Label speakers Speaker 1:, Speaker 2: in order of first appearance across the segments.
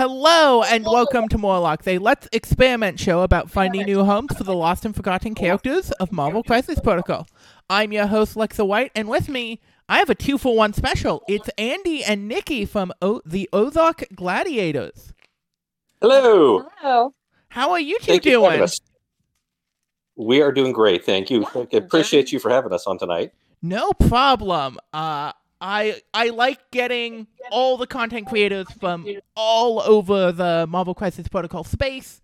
Speaker 1: Hello and welcome to Morlocks, a Let's Experiment show about finding new homes for the lost and forgotten characters of Marvel Crisis Protocol. I'm your host, Lexa White, and with me, I have a two for one special. It's Andy and Nikki from o- the Ozark Gladiators.
Speaker 2: Hello.
Speaker 3: Hello.
Speaker 1: How are you two
Speaker 2: Thank you for having
Speaker 1: doing?
Speaker 2: us. We are doing great. Thank you.
Speaker 3: Yeah,
Speaker 2: Appreciate you for having us on tonight.
Speaker 1: No problem. Uh, I I like getting all the content creators from all over the Marvel Crisis Protocol space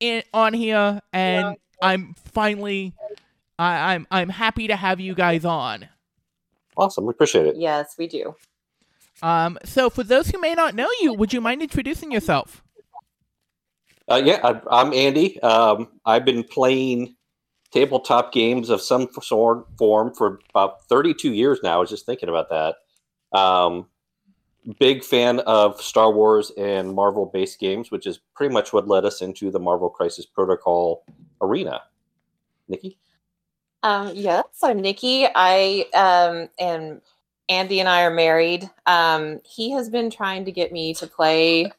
Speaker 1: in on here, and I'm finally I, I'm I'm happy to have you guys on.
Speaker 2: Awesome. We appreciate it.
Speaker 3: Yes, we do.
Speaker 1: Um, so for those who may not know you, would you mind introducing yourself?
Speaker 2: Uh, yeah, I, I'm Andy. Um, I've been playing tabletop games of some sort form for about 32 years now. I was just thinking about that. Um, big fan of Star Wars and Marvel based games, which is pretty much what led us into the Marvel Crisis Protocol arena. Nikki?
Speaker 3: Um, yes, I'm Nikki. I um and Andy and I are married. Um, he has been trying to get me to play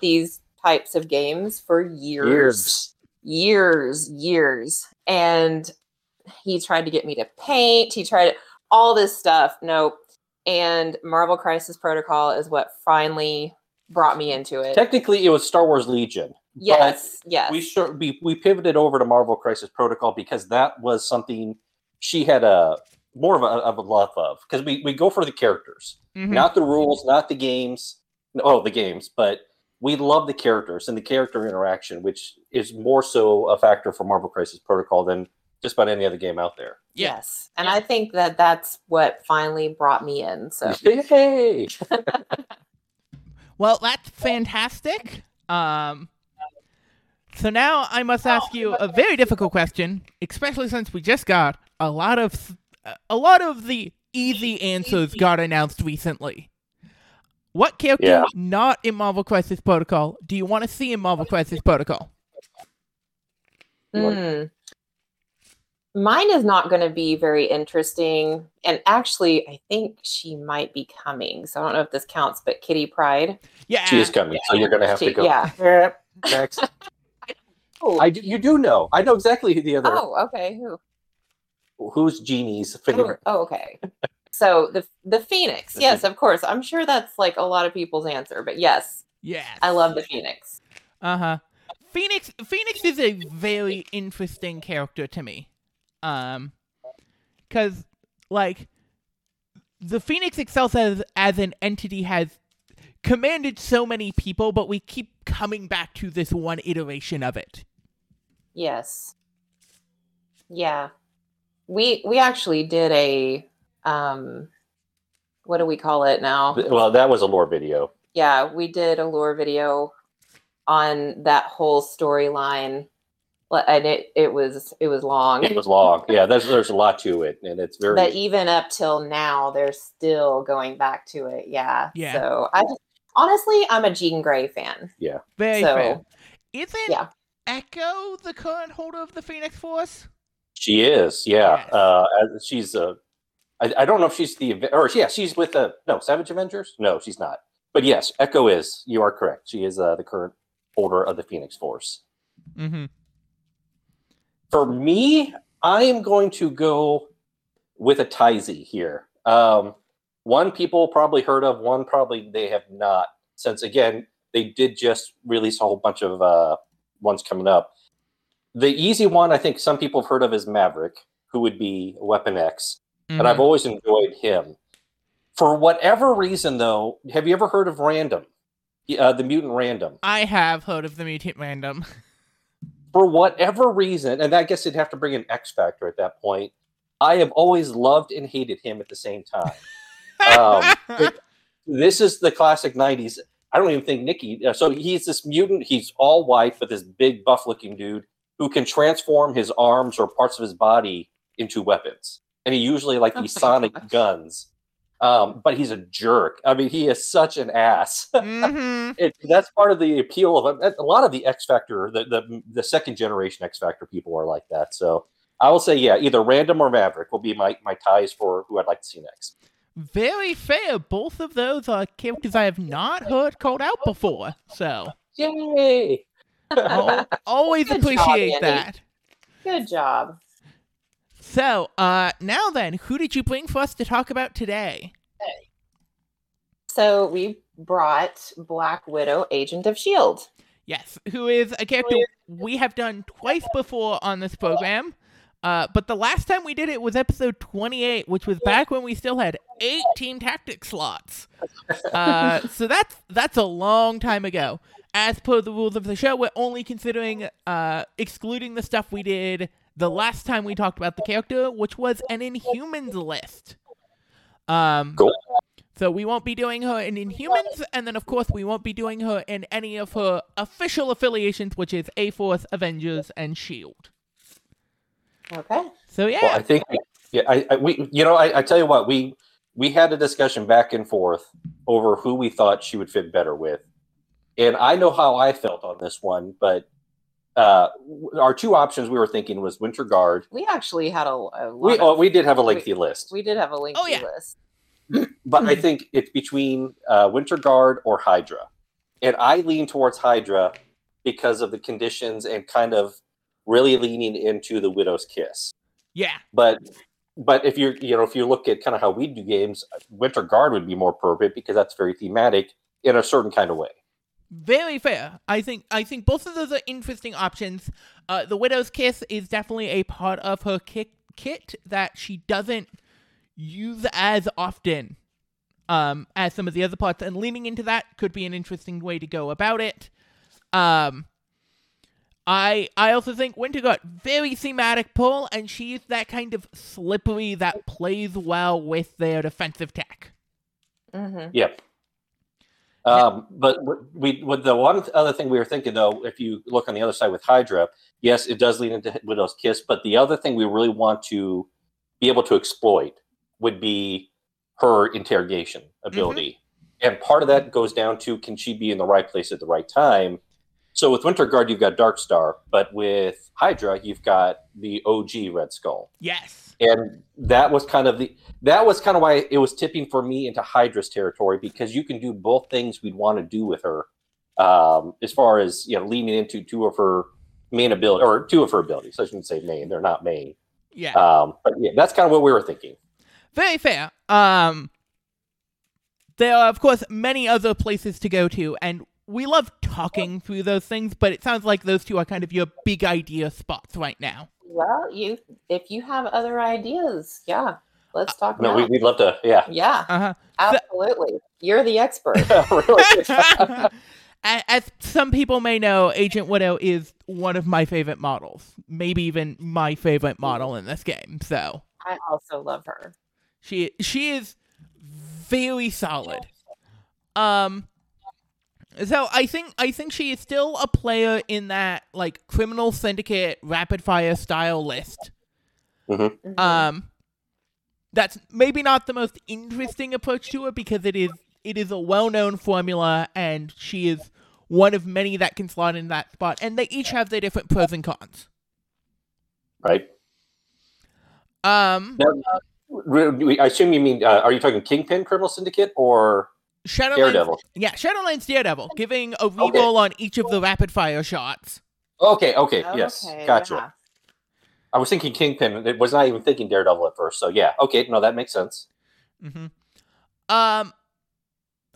Speaker 3: these types of games for years. Years, years. And he tried to get me to paint. He tried all this stuff. Nope. And Marvel Crisis Protocol is what finally brought me into it.
Speaker 2: Technically, it was Star Wars Legion.
Speaker 3: yes, yes.
Speaker 2: we sure we, we pivoted over to Marvel Crisis Protocol because that was something she had a more of a, of a love of because we, we go for the characters,
Speaker 1: Mhm.
Speaker 2: not the rules, not the games. Oh, the games, but we love the characters and the character interaction, which is more so a factor for Marvel Crisis Protocol than just about any other game out there.
Speaker 1: Yeah.
Speaker 3: Yes. And I think that that's what finally brought me in. So,
Speaker 2: Yay!
Speaker 1: Well, that's fantastic. Um, so now I must ask you a very difficult question, especially since we just got a lot of a lot of the easy answers got announced recently. What character
Speaker 2: Yeah.
Speaker 1: not in Marvel Crisis Protocol do you want to see in Marvel Crisis Protocol?
Speaker 2: You want-
Speaker 3: hmm. mine is not going to be very interesting. And actually, I think she might be coming. So I don't know if this counts, but Kitty Pryde.
Speaker 1: Yeah,
Speaker 2: She is coming, so you're gonna have to go.
Speaker 3: Yeah.
Speaker 2: Next,
Speaker 3: Oh,
Speaker 2: I do, you do know. I know exactly who the other
Speaker 3: oh okay. Who?
Speaker 2: who's Genie's
Speaker 3: Oh,
Speaker 2: favorite.
Speaker 3: oh, okay. So the the Phoenix. Yes, of course. I'm sure that's like a lot of people's answer, but yes,
Speaker 1: yes.
Speaker 3: I love the Phoenix.
Speaker 1: Uh huh. Phoenix Phoenix is a very interesting character to me. Um cuz like the Phoenix itself as as an entity has commanded so many people, but we keep coming back to this one iteration of it.
Speaker 3: Yes. Yeah. We we actually did a um what do we call it now?
Speaker 2: Well, that was a lore video.
Speaker 3: Yeah, we did a lore video on that whole storyline. And it it was it was long.
Speaker 2: It was long. Yeah, there's there's a lot to it, and it's very.
Speaker 3: But even up till now, they're still going back to it. Yeah.
Speaker 1: Yeah.
Speaker 3: So I just honestly I'm a Jean Grey fan. Yeah.
Speaker 1: Very
Speaker 3: So-
Speaker 1: fair. Isn't
Speaker 3: Yeah.
Speaker 1: Echo the current holder of the Phoenix Force?
Speaker 2: she is. Yeah.
Speaker 1: Yes.
Speaker 2: Uh, as- she's uh, I, I don't know if she's the or yeah, she's with the no Savage Avengers. No, she's not. But yes, Echo is. You are correct. She is uh, the current holder of the Phoenix Force.
Speaker 1: Mm-hmm.
Speaker 2: For me, I am going to go with a Tizy here. Um, one people probably heard of, one probably they have not. Since again, they did just release a whole bunch of uh, ones coming up. The easy one I think some people have heard of is Maverick, who would be Weapon X, and I've always enjoyed him. For whatever reason, though, have you ever heard of Random, uh, the mutant Random?
Speaker 1: I have heard of the Mutant Random.
Speaker 2: for whatever reason, and I guess you'd have to bring an X Factor at that point. I have always loved and hated him at the same time. Um, this is the classic '90s. I don't even think Nikki. Uh, so he's this mutant. He's all white, but this big buff-looking dude who can transform his arms or parts of his body into weapons, and he usually like
Speaker 3: Oh
Speaker 2: these
Speaker 3: my
Speaker 2: sonic
Speaker 3: gosh.
Speaker 2: guns. Um, but he's a jerk. I mean, he is such an ass.
Speaker 1: hmm
Speaker 2: it, that's part of the appeal of it. A lot of the X Factor, the, the the second generation X Factor people are like that. So I will say, yeah, either Random or Maverick will be my my ties for who I'd like to see next.
Speaker 1: Very fair. Both of those are characters I have not heard called out before. So
Speaker 2: Yay!
Speaker 1: al- always
Speaker 3: Good
Speaker 1: appreciate
Speaker 3: Andy.
Speaker 1: that.
Speaker 3: Good job.
Speaker 1: So, uh, now then, who did you bring for us to talk about today?
Speaker 3: So we brought Black Widow, Agent of Shield.
Speaker 1: Yes, who is a character we have done twice before on this program. Uh, but the last time we did it was episode 28, which was back when we still had eight team tactics slots. Uh, so that's that's a long time ago. As per the rules of the show, we're only considering uh, excluding the stuff we did the last time we talked about the character, which was an Inhumans list. Um,
Speaker 2: Cool.
Speaker 1: so we won't be doing her in Inhumans, and then of course we won't be doing her in any of her official affiliations, which is A Force, Avengers, and Shield.
Speaker 3: Okay.
Speaker 1: So yeah,
Speaker 2: Well, I think yeah, I, I we you know I, I tell you what we we had a discussion back and forth over who we thought she would fit better with, and I know how I felt on this one, but uh, our two options we were thinking was Winter Guard.
Speaker 3: We actually had a, a lot
Speaker 2: We
Speaker 3: of-
Speaker 2: oh, we did have a lengthy list,
Speaker 3: we did have a lengthy
Speaker 1: Oh, yeah.
Speaker 3: list.
Speaker 2: but I think it's between uh, Winter Guard or Hydra, and I lean towards Hydra because of the conditions and kind of really leaning into the Widow's Kiss.
Speaker 1: yeah,
Speaker 2: but but if you're you know if you look at kind of how we do games winter guard would be more appropriate because that's very thematic in a certain kind of way
Speaker 1: very fair. I think I think both of those are interesting options. Uh, the Widow's Kiss is definitely a part of her kit kit that she doesn't use as often um, as some of the other parts, and leaning into that could be an interesting way to go about it. Um, I I also think Winter got very thematic pull, and she's that kind of slippery that plays well with their defensive tech.
Speaker 3: hmm
Speaker 2: yep um, but we with the one other thing we were thinking though if you look on the other side with hydra yes it does lead into widow's kiss but the other thing we really want to be able to exploit would be her interrogation ability. And part of that goes down to can she be in the right place at the right time so with winter guard you've got Darkstar but with hydra you've got the og red skull
Speaker 1: Yes.
Speaker 2: and that was kind of the that was kind of why it was tipping for me into Hydra's territory because you can do both things we'd want to do with her, um, as far as you know, leaning into two of her main ability or two of her abilities. I shouldn't say main; they're not main.
Speaker 1: Yeah.
Speaker 2: Um, but yeah, that's kind of what we were thinking.
Speaker 1: Very fair. Um, there are, of course, many other places to go to, and we love talking through those things, but it sounds like those two are kind of your big idea spots right now.
Speaker 3: Well, you if you have other ideas, yeah, let's talk
Speaker 2: No, we, we'd love to. Yeah,
Speaker 3: yeah,
Speaker 1: Uh
Speaker 3: absolutely. You're the expert.
Speaker 2: really.
Speaker 1: As some people may know, Agent Widow is one of my favorite models, maybe even my favorite model in this game. So
Speaker 3: I also love her.
Speaker 1: she she is very solid. Um so I think I think she is still a player in that like criminal syndicate rapid fire style list.
Speaker 3: Mhm.
Speaker 1: Um that's maybe not the most interesting approach to it because it is it is a well-known formula and she is one of many that can slot in that spot and they each have their different pros and cons.
Speaker 2: right.
Speaker 1: Um
Speaker 2: Now, I assume you mean uh, are you talking Kingpin Criminal Syndicate or
Speaker 1: Shadowlands
Speaker 2: Daredevil?
Speaker 1: Yeah, Shadowlands Daredevil, giving a reroll
Speaker 2: Okay.
Speaker 1: on each of the rapid fire shots.
Speaker 2: Okay, okay, yes,
Speaker 3: Okay,
Speaker 2: gotcha.
Speaker 3: yeah.
Speaker 2: I was thinking Kingpin. It was not even thinking Daredevil at first. So yeah, okay, no, that makes sense.
Speaker 1: hmm Um,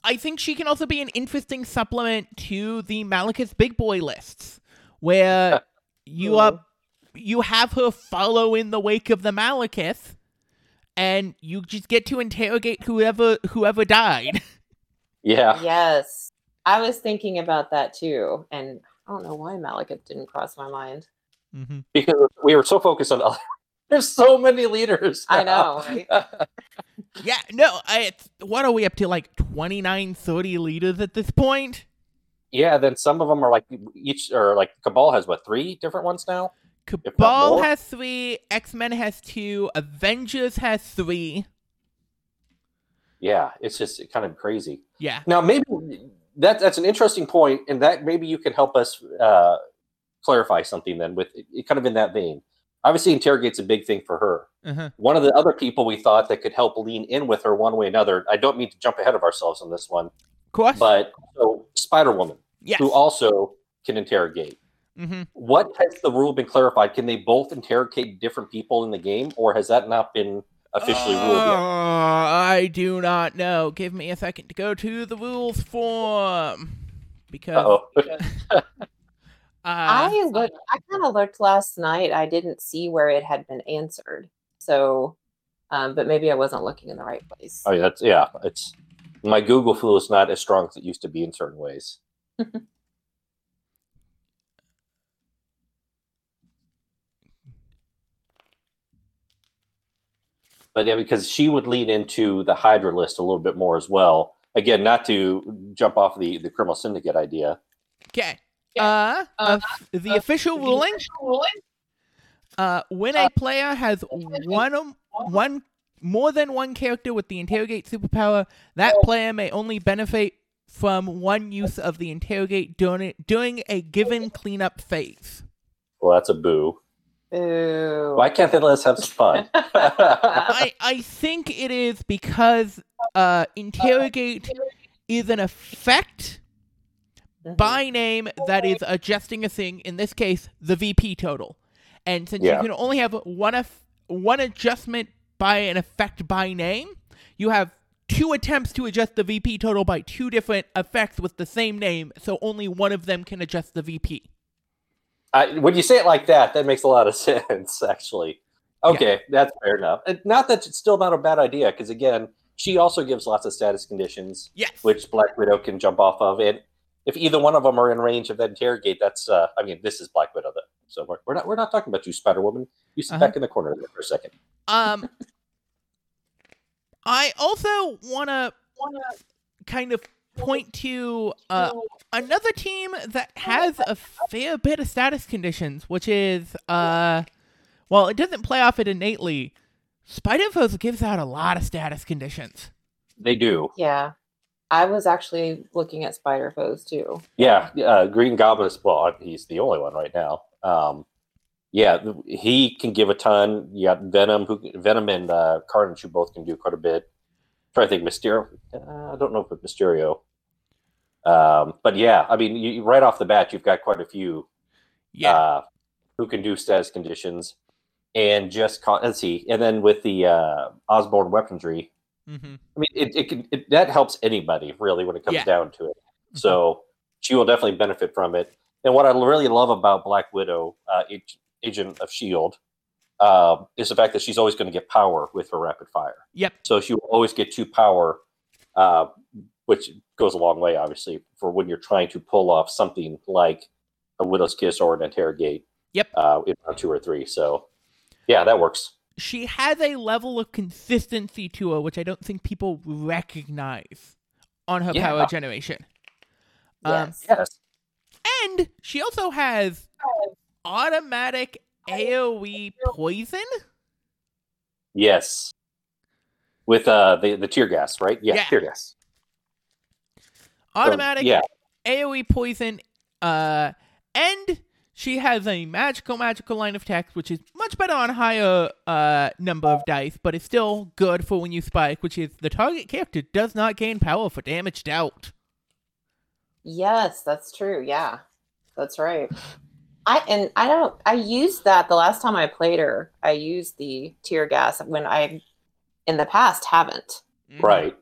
Speaker 1: I think she can also be an interesting supplement to the Malekith Big Boy lists, where you are you have her follow in the wake of the Malekith, and you just get to interrogate whoever whoever died.
Speaker 2: Yeah.
Speaker 3: Yes. I was thinking about that too. And I don't know why Malekith didn't cross my mind.
Speaker 1: mm-hmm.
Speaker 2: because we were so focused on other. There's so many leaders.
Speaker 3: I know. Right?
Speaker 1: Yeah, no, I, what are we up to? Like 29, 30 leaders at this point?
Speaker 2: yeah, then some of them are like each, or like Cabal has what three different ones now.
Speaker 1: Cabal has three, X Men has two, Avengers has three.
Speaker 2: Yeah, it's just kind of crazy.
Speaker 1: Yeah.
Speaker 2: Now maybe that that's an interesting point, and that maybe you can help us uh, clarify something then with it, kind of in that vein. Obviously, interrogate's a big thing for her.
Speaker 1: Uh-huh.
Speaker 2: One of the other people we thought that could help lean in with her one way or another. I don't mean to jump ahead of ourselves on this one,
Speaker 1: Of course.
Speaker 2: but so Spider Woman,
Speaker 1: yes.
Speaker 2: who also can interrogate.
Speaker 1: hmm
Speaker 2: What has the rule been clarified? Can they both interrogate different people in the game, or has that not been officially ruled yet?
Speaker 1: Uh, I do not know. Give me a second to go to the rules form. Because
Speaker 2: Uh-oh.
Speaker 1: uh,
Speaker 3: I looked. I kind of looked last night. I didn't see where it had been answered. So, um, but maybe I wasn't looking in the right place.
Speaker 2: Oh, yeah, that's yeah. It's my Google flu is not as strong as it used to be in certain ways. but yeah, because she would lead into the Hydra list a little bit more as well. Again, not to jump off the the criminal syndicate idea.
Speaker 1: okay. Uh,
Speaker 3: Uh,
Speaker 1: of- the official ruling. Uh, when a player has one um, one more than one character with the interrogate superpower, that player may only benefit from one use of the interrogate during during a given cleanup phase.
Speaker 2: Well, that's a boo.
Speaker 3: Ooh.
Speaker 2: Why can't they let us have some fun?
Speaker 1: I I think it is because uh interrogate is an effect
Speaker 3: Mhm.
Speaker 1: by name that is adjusting a thing. In this case, the VP total. And since
Speaker 2: Yeah.
Speaker 1: you can only have one eff- one adjustment by an effect by name, you have two attempts to adjust the VP total by two different effects with the same name. So only one of them can adjust the VP.
Speaker 2: I, when you say it like that, that makes a lot of sense, actually. Okay, that's fair enough. And not that it's still not a bad idea, because again, she also gives lots of status conditions,
Speaker 1: Yes.
Speaker 2: which Black Widow can jump off of. And if either one of them are in range of that interrogate, that's uh, I mean, this is Black Widow, though. So we're, we're not we're not talking about you, Spider Woman. You sit
Speaker 1: Uh-huh.
Speaker 2: back in the corner there for a second.
Speaker 1: Um, I also wanna wanna kind of point to uh, another team that has a fair bit of status conditions, which is uh, well, it doesn't play off it innately. Spider Foes gives out a lot of status conditions.
Speaker 2: They do.
Speaker 3: Yeah. I was actually looking at Spider Foes too.
Speaker 2: Yeah, uh, Green Goblin well, he's the only one right now. Um, yeah, he can give a ton. You got Venom, who Venom and uh, Carnage, who both can do quite a bit. trying to think, Mysterio. Uh, I don't know if Mysterio. Um, but yeah, I mean, you, right off the bat, you've got quite a few
Speaker 1: Yeah,
Speaker 2: uh, who can do status conditions, and just con- let's see, and then with the uh, Osborn weaponry,
Speaker 1: mm-hmm.
Speaker 2: I mean, it, it can it, that helps anybody really when it comes
Speaker 1: Yeah.
Speaker 2: down to it. So she will definitely benefit from it. And what I really love about Black Widow, uh, Agent of Shield, uh, is the fact that she's always going to get power with her rapid fire.
Speaker 1: Yep.
Speaker 2: So she will always get two power, uh, which goes a long way, obviously, for when you're trying to pull off something like a Widow's Kiss or an Interrogate.
Speaker 1: Yep.
Speaker 2: Uh, in round two or three. So, yeah, that works.
Speaker 1: she has a level of consistency to her, which I don't think people recognize on her
Speaker 2: Yeah.
Speaker 1: power generation. Um,
Speaker 3: Yes.
Speaker 2: Yes.
Speaker 1: And she also has automatic AoE poison.
Speaker 2: Yes. With uh the, the tear gas, right? Yeah,
Speaker 1: Yeah.
Speaker 2: tear gas.
Speaker 1: Automatic
Speaker 2: yeah.
Speaker 1: AoE poison. Uh, and she has a magical, magical line of text, which is much better on higher uh number of dice, but it's still good for when you spike, which is the target character does not gain power for damage dealt.
Speaker 3: Yes, that's true. Yeah, that's right. I and I don't. I used that the last time I played her. I used the tear gas when I, in the past, haven't.
Speaker 2: Right.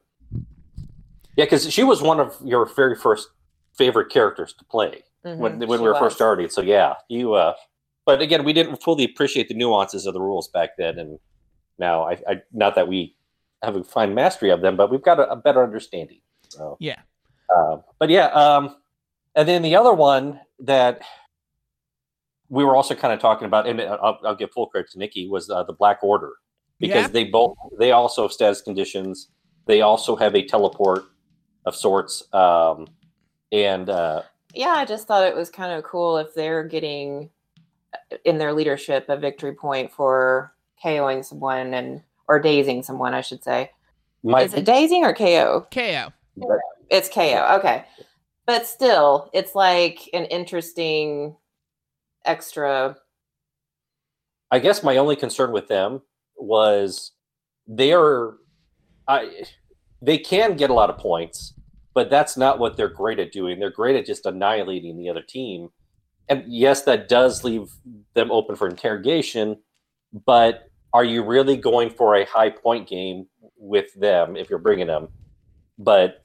Speaker 2: Yeah, because she was one of your very first favorite characters to play when
Speaker 3: Mhm,
Speaker 2: when
Speaker 3: she
Speaker 2: we were
Speaker 3: was.
Speaker 2: first starting. So yeah, you. uh But again, we didn't fully appreciate the nuances of the rules back then, and now I, I not that we have a fine mastery of them, but we've got a, a better understanding. So
Speaker 1: Yeah.
Speaker 2: Uh, but yeah, um, and then the other one that we were also kind of talking about, and I'll, I'll give full credit to Nikki, was uh, the Black Order because
Speaker 1: Yeah.
Speaker 2: they both they also have status conditions. They also have a teleport of sorts, um, and uh,
Speaker 3: Yeah, I just thought it was kind of cool if they're getting uh, in their leadership a victory point for KOing someone and or dazing someone, I should say.
Speaker 2: my
Speaker 3: Is it dazing or KO?
Speaker 1: KO.
Speaker 3: It's KO. Okay. But still, it's like an interesting extra.
Speaker 2: I guess my only concern with them was they're I they can get a lot of points, but that's not what they're great at doing. They're great at just annihilating the other team. And yes, that does leave them open for interrogation, but are you really going for a high point game with them if you're bringing them? But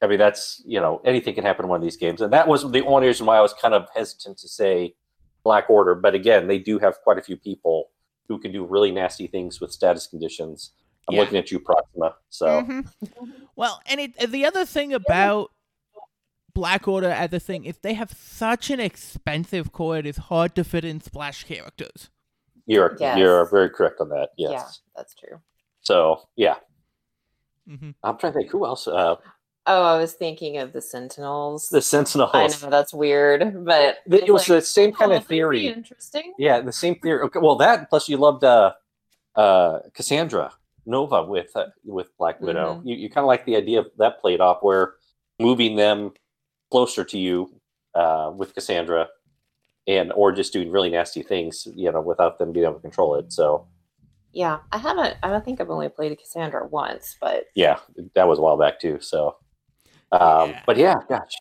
Speaker 2: I mean, that's you know anything can happen in one of these games, and that was the only reason why I was kind of hesitant to say Black Order. But again, they do have quite a few people who can do really nasty things with status conditions. I'm
Speaker 1: Yeah.
Speaker 2: looking at you, Proxima. So
Speaker 1: Mhm. Well, and it, the other thing about Black Order as a thing is they have such an expensive core, it is hard to fit in splash characters.
Speaker 2: you're
Speaker 3: Yes.
Speaker 2: you're very correct on that. Yes.
Speaker 3: Yeah, that's true.
Speaker 2: So yeah,
Speaker 1: mm-hmm.
Speaker 2: I'm trying to think who else. Uh,
Speaker 3: Oh, I was thinking of the Sentinels.
Speaker 2: the Sentinels.
Speaker 3: I know that's weird, but
Speaker 2: It was
Speaker 3: like,
Speaker 2: the same kind
Speaker 3: oh,
Speaker 2: of theory.
Speaker 3: Interesting.
Speaker 2: Yeah, the same theory. Okay, well, that plus you loved uh, uh, Cassandra Nova with uh, with Black Widow.
Speaker 3: Mhm.
Speaker 2: You you kind of like the idea of that played off where moving them closer to you uh, with Cassandra, and or just doing really nasty things, you know, without them being able to control it. So
Speaker 3: Yeah, I haven't. I don't think I've only played Cassandra once, but
Speaker 2: yeah, that was a while back too. So, um,
Speaker 1: Yeah.
Speaker 2: but yeah, gosh,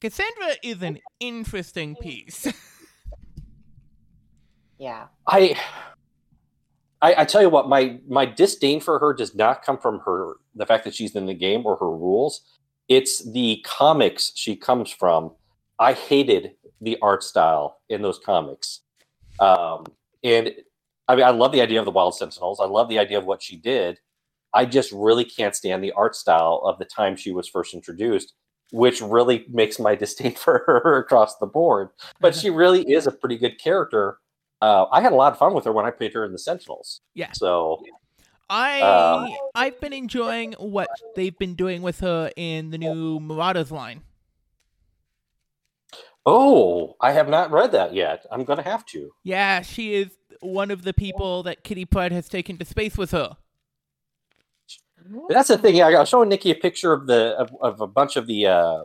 Speaker 1: Cassandra is an interesting piece.
Speaker 3: yeah,
Speaker 2: I, I I tell you what, my my disdain for her does not come from her the fact that she's in the game or her rules. It's the comics she comes from. I hated the art style in those comics, um, and I mean, I love the idea of the Wild Sentinels. I love the idea of what she did. I just really can't stand the art style of the time she was first introduced, which really makes my disdain for her across the board. But she really is a pretty good character. Uh, I had a lot of fun with her when I played her in the Sentinels.
Speaker 1: Yeah.
Speaker 2: So
Speaker 1: I
Speaker 2: Uh,
Speaker 1: I've been enjoying what they've been doing with her in the new Marauders line.
Speaker 2: Oh, I have not read that yet. I'm going to have to.
Speaker 1: Yeah, she is one of the people that Kitty Pryde has taken to space with her.
Speaker 2: That's the thing. I was showing Nikki a picture of the of, of a bunch of the uh,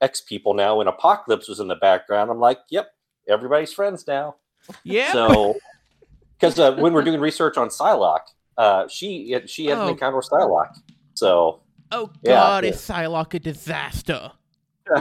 Speaker 2: X people now, and Apocalypse was in the background. I'm like, yep, everybody's friends now.
Speaker 1: Yeah.
Speaker 2: So, because uh, when we're doing research on Psylocke, uh, she she had
Speaker 1: Oh.
Speaker 2: an encounter with Psylocke. So,
Speaker 1: oh God,
Speaker 2: yeah.
Speaker 1: is Psylocke a disaster?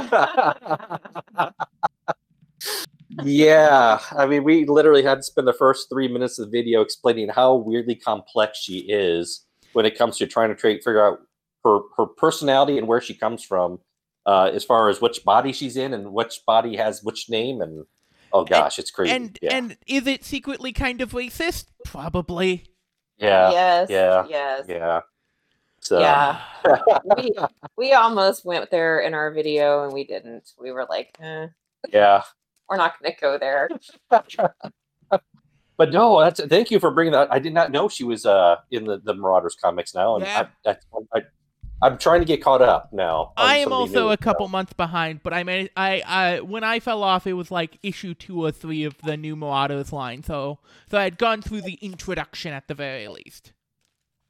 Speaker 2: yeah, I mean, we literally had to spend the first three minutes of the video explaining how weirdly complex she is when it comes to trying to figure out her her personality and where she comes from, uh, as far as which body she's in and which body has which name. And oh gosh, it's crazy.
Speaker 1: And
Speaker 2: yeah.
Speaker 1: and is it secretly kind of racist? Probably.
Speaker 2: yeah,
Speaker 3: yes,
Speaker 2: yeah,
Speaker 3: yes,
Speaker 2: yeah. So
Speaker 3: Yeah. we we almost went there in our video and we didn't. We were like, eh,
Speaker 2: yeah.
Speaker 3: we're not going to go there.
Speaker 2: But no, that's thank you for bringing that. I did not know she was uh in the, the Marauders comics now, and
Speaker 1: Yeah.
Speaker 2: I, I, I, I'm trying to get caught up now.
Speaker 1: I am
Speaker 2: some of the
Speaker 1: also
Speaker 2: new
Speaker 1: a couple months behind, but I mean, I, I when I fell off, it was like issue two or three of the new Marauders line, so so I had gone through the introduction at the very least.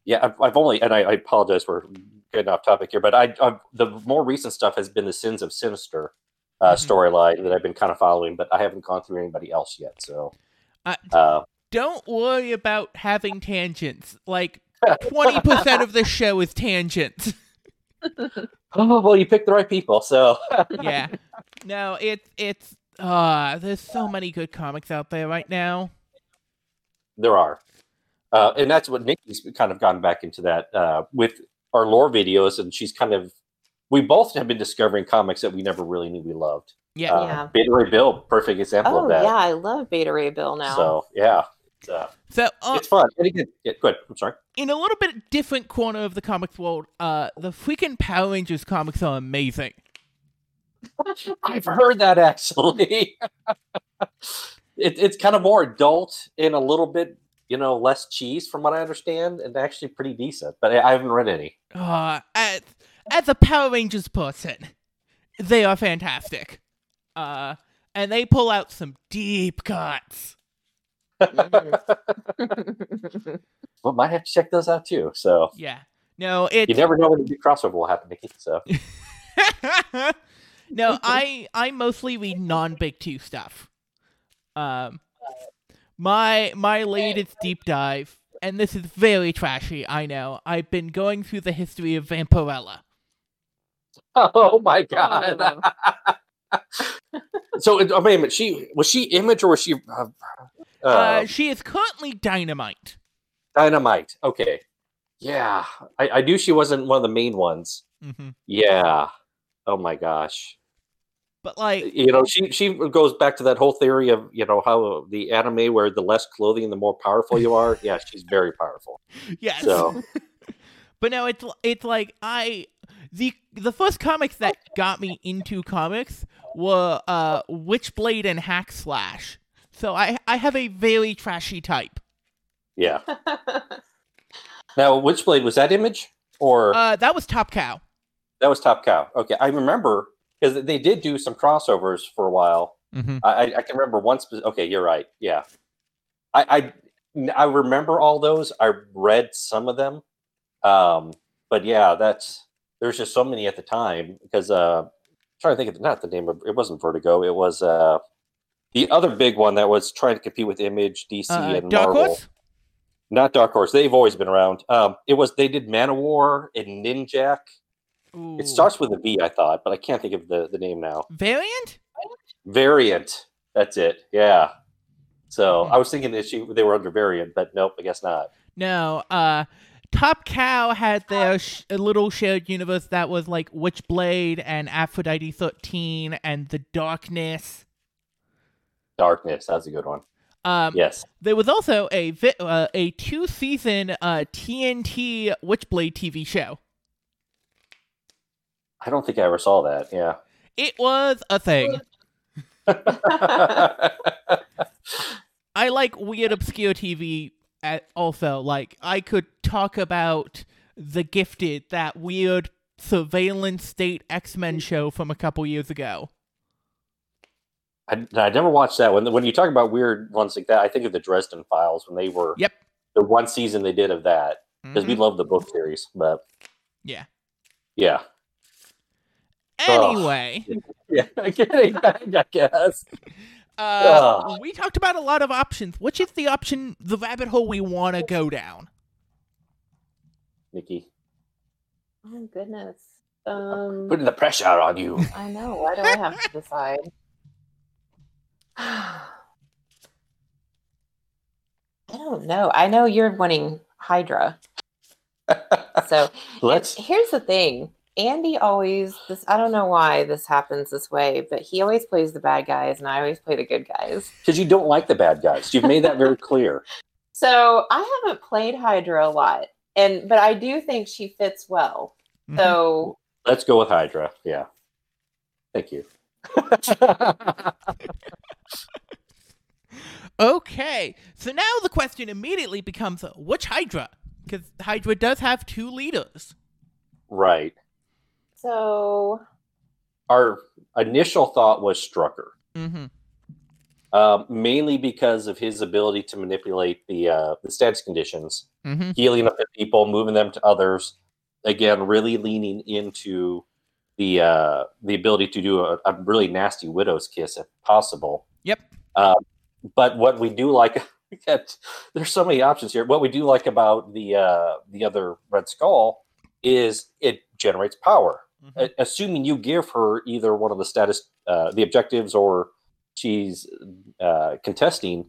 Speaker 2: Yeah, I've, I've only, and I, I apologize for getting off topic here, but I, I've, the more recent stuff has been the Sins of Sinister uh,
Speaker 1: Mhm.
Speaker 2: storyline that I've been kind of following, but I haven't gone through anybody else yet. So,
Speaker 1: Uh,
Speaker 2: uh,
Speaker 1: Don't worry about having tangents. Like twenty percent of the show is tangents.
Speaker 2: oh well, you picked the right people. So,
Speaker 1: yeah. No, it's it's uh there's so many good comics out there right now.
Speaker 2: there are, uh, and that's what Nikki's kind of gone back into that uh, with our lore videos, and she's kind of. We both have been discovering comics that we never really knew we loved.
Speaker 1: Yeah.
Speaker 2: Uh,
Speaker 3: Yeah.
Speaker 2: Beta Ray Bill, perfect example
Speaker 3: Oh
Speaker 2: of that.
Speaker 3: yeah, I love Beta Ray Bill now.
Speaker 2: So yeah, it's, uh,
Speaker 1: So uh,
Speaker 2: it's fun. And again, yeah, good. I'm sorry.
Speaker 1: in a little bit different corner of the comics world, uh the freaking Power Rangers comics are amazing.
Speaker 2: I've heard that actually. it, it's kind of more adult and a little bit, you know, less cheese from what I understand, and actually pretty decent. But I, I haven't read any.
Speaker 1: Uh as, as a Power Rangers person, they are fantastic. Uh and they pull out some deep cuts.
Speaker 2: Well, might have to check those out too. So
Speaker 1: Yeah. No,
Speaker 2: it.
Speaker 1: you
Speaker 2: never know when a big crossover will happen, Nikki. So
Speaker 1: no, I I mostly read non Big Two stuff. Um, my my latest deep dive and this is very trashy. I know. I've been going through the history of Vampirella.
Speaker 2: Oh my god. so uh, wait a minute. She was she image or was she uh,
Speaker 1: Uh,
Speaker 2: uh,
Speaker 1: she is currently Dynamite.
Speaker 2: dynamite? Okay. Yeah, I, I knew she wasn't one of the main ones.
Speaker 1: hmm
Speaker 2: Yeah. Oh my gosh.
Speaker 1: But like,
Speaker 2: You know, she she goes back to that whole theory of you know how the anime where the less clothing the more powerful you are. Yeah, she's very powerful.
Speaker 1: yes.
Speaker 2: So
Speaker 1: But no, it's it's like I the the first comics that got me into comics were uh Witchblade and Hack Slash. So I I have a very trashy type.
Speaker 2: yeah. Now, Witchblade was that image or
Speaker 1: Uh that was Top Cow.
Speaker 2: that was Top Cow? Okay, I remember because they did do some crossovers for a while.
Speaker 1: Mm-hmm.
Speaker 2: I, I- I can remember once. Spe- okay, you're right. Yeah, I, I I remember all those. I read some of them, um, but yeah, that's there's just so many at the time because uh, I'm trying to think of the, not the name of it wasn't Vertigo. It was uh, the other big one that was trying to compete with Image, DC,
Speaker 1: Uh,
Speaker 2: and
Speaker 1: Dark
Speaker 2: Marvel.
Speaker 1: Horse?
Speaker 2: Not Dark Horse. They've always been around. Um, it was they did Manowar and Ninjak.
Speaker 1: Ooh.
Speaker 2: It starts with a V, I thought, but I can't think of the, the name now.
Speaker 1: Valiant?
Speaker 2: Valiant. That's it. Yeah. So
Speaker 1: Hmm.
Speaker 2: I was thinking that she they were under Valiant, but nope, I guess not.
Speaker 1: No, uh Top Cow had their sh- a little shared universe that was like Witchblade and Aphrodite 13 and The Darkness.
Speaker 2: Darkness. That's a good one.
Speaker 1: Um,
Speaker 2: Yes.
Speaker 1: There was also a vi- uh, a two season uh, TNT Witchblade TV show.
Speaker 2: I don't think I ever saw that. Yeah.
Speaker 1: It was a thing. I like weird obscure TV. At also, like I could talk about The Gifted, that weird surveillance state X Men show from a couple years ago.
Speaker 2: I, I never watched that one. When you talk about weird ones like that, I think of the Dresden Files when they were
Speaker 1: Yep.
Speaker 2: the one season they did of that because we
Speaker 1: Mhm.
Speaker 2: love the book series. But
Speaker 1: Yeah.
Speaker 2: yeah, Ugh.
Speaker 1: Anyway,
Speaker 2: yeah, getting back, I guess.
Speaker 1: uh,
Speaker 2: Ugh.
Speaker 1: we talked about a lot of options. Which is the option, the rabbit hole we want to go down?
Speaker 2: Nikki,
Speaker 3: oh goodness. Um,
Speaker 2: putting the pressure on you.
Speaker 3: I know. Why do I have to decide? I don't know. I know you're wanting Hydra. So
Speaker 2: Let's.
Speaker 3: here's the thing. Andy always this I don't know why this happens this way, but he always plays the bad guys and I always play the good guys.
Speaker 2: Because you don't like the bad guys. You've made that very clear.
Speaker 3: So I haven't played Hydra a lot. And but I do think she fits well.
Speaker 1: Mhm.
Speaker 3: So
Speaker 2: Let's go with Hydra. Yeah. Thank you.
Speaker 1: Okay, so now the question immediately becomes uh, which Hydra? Because Hydra does have two leaders.
Speaker 2: right.
Speaker 3: so
Speaker 2: Our initial thought was Strucker,
Speaker 1: Mm-hmm.
Speaker 2: um, mainly because of his ability to manipulate the uh, the status conditions,
Speaker 1: Mm-hmm.
Speaker 2: healing up the people, moving them to others. Again, really leaning into the uh, the ability to do a, a really nasty widow's kiss if possible.
Speaker 1: Yep.
Speaker 2: but what we do like that there's so many options here. What we do like about the uh, the other Red Skull is it generates power.
Speaker 1: Mm-hmm.
Speaker 2: A- assuming you give her either one of the status, uh, the objectives, or she's uh, contesting,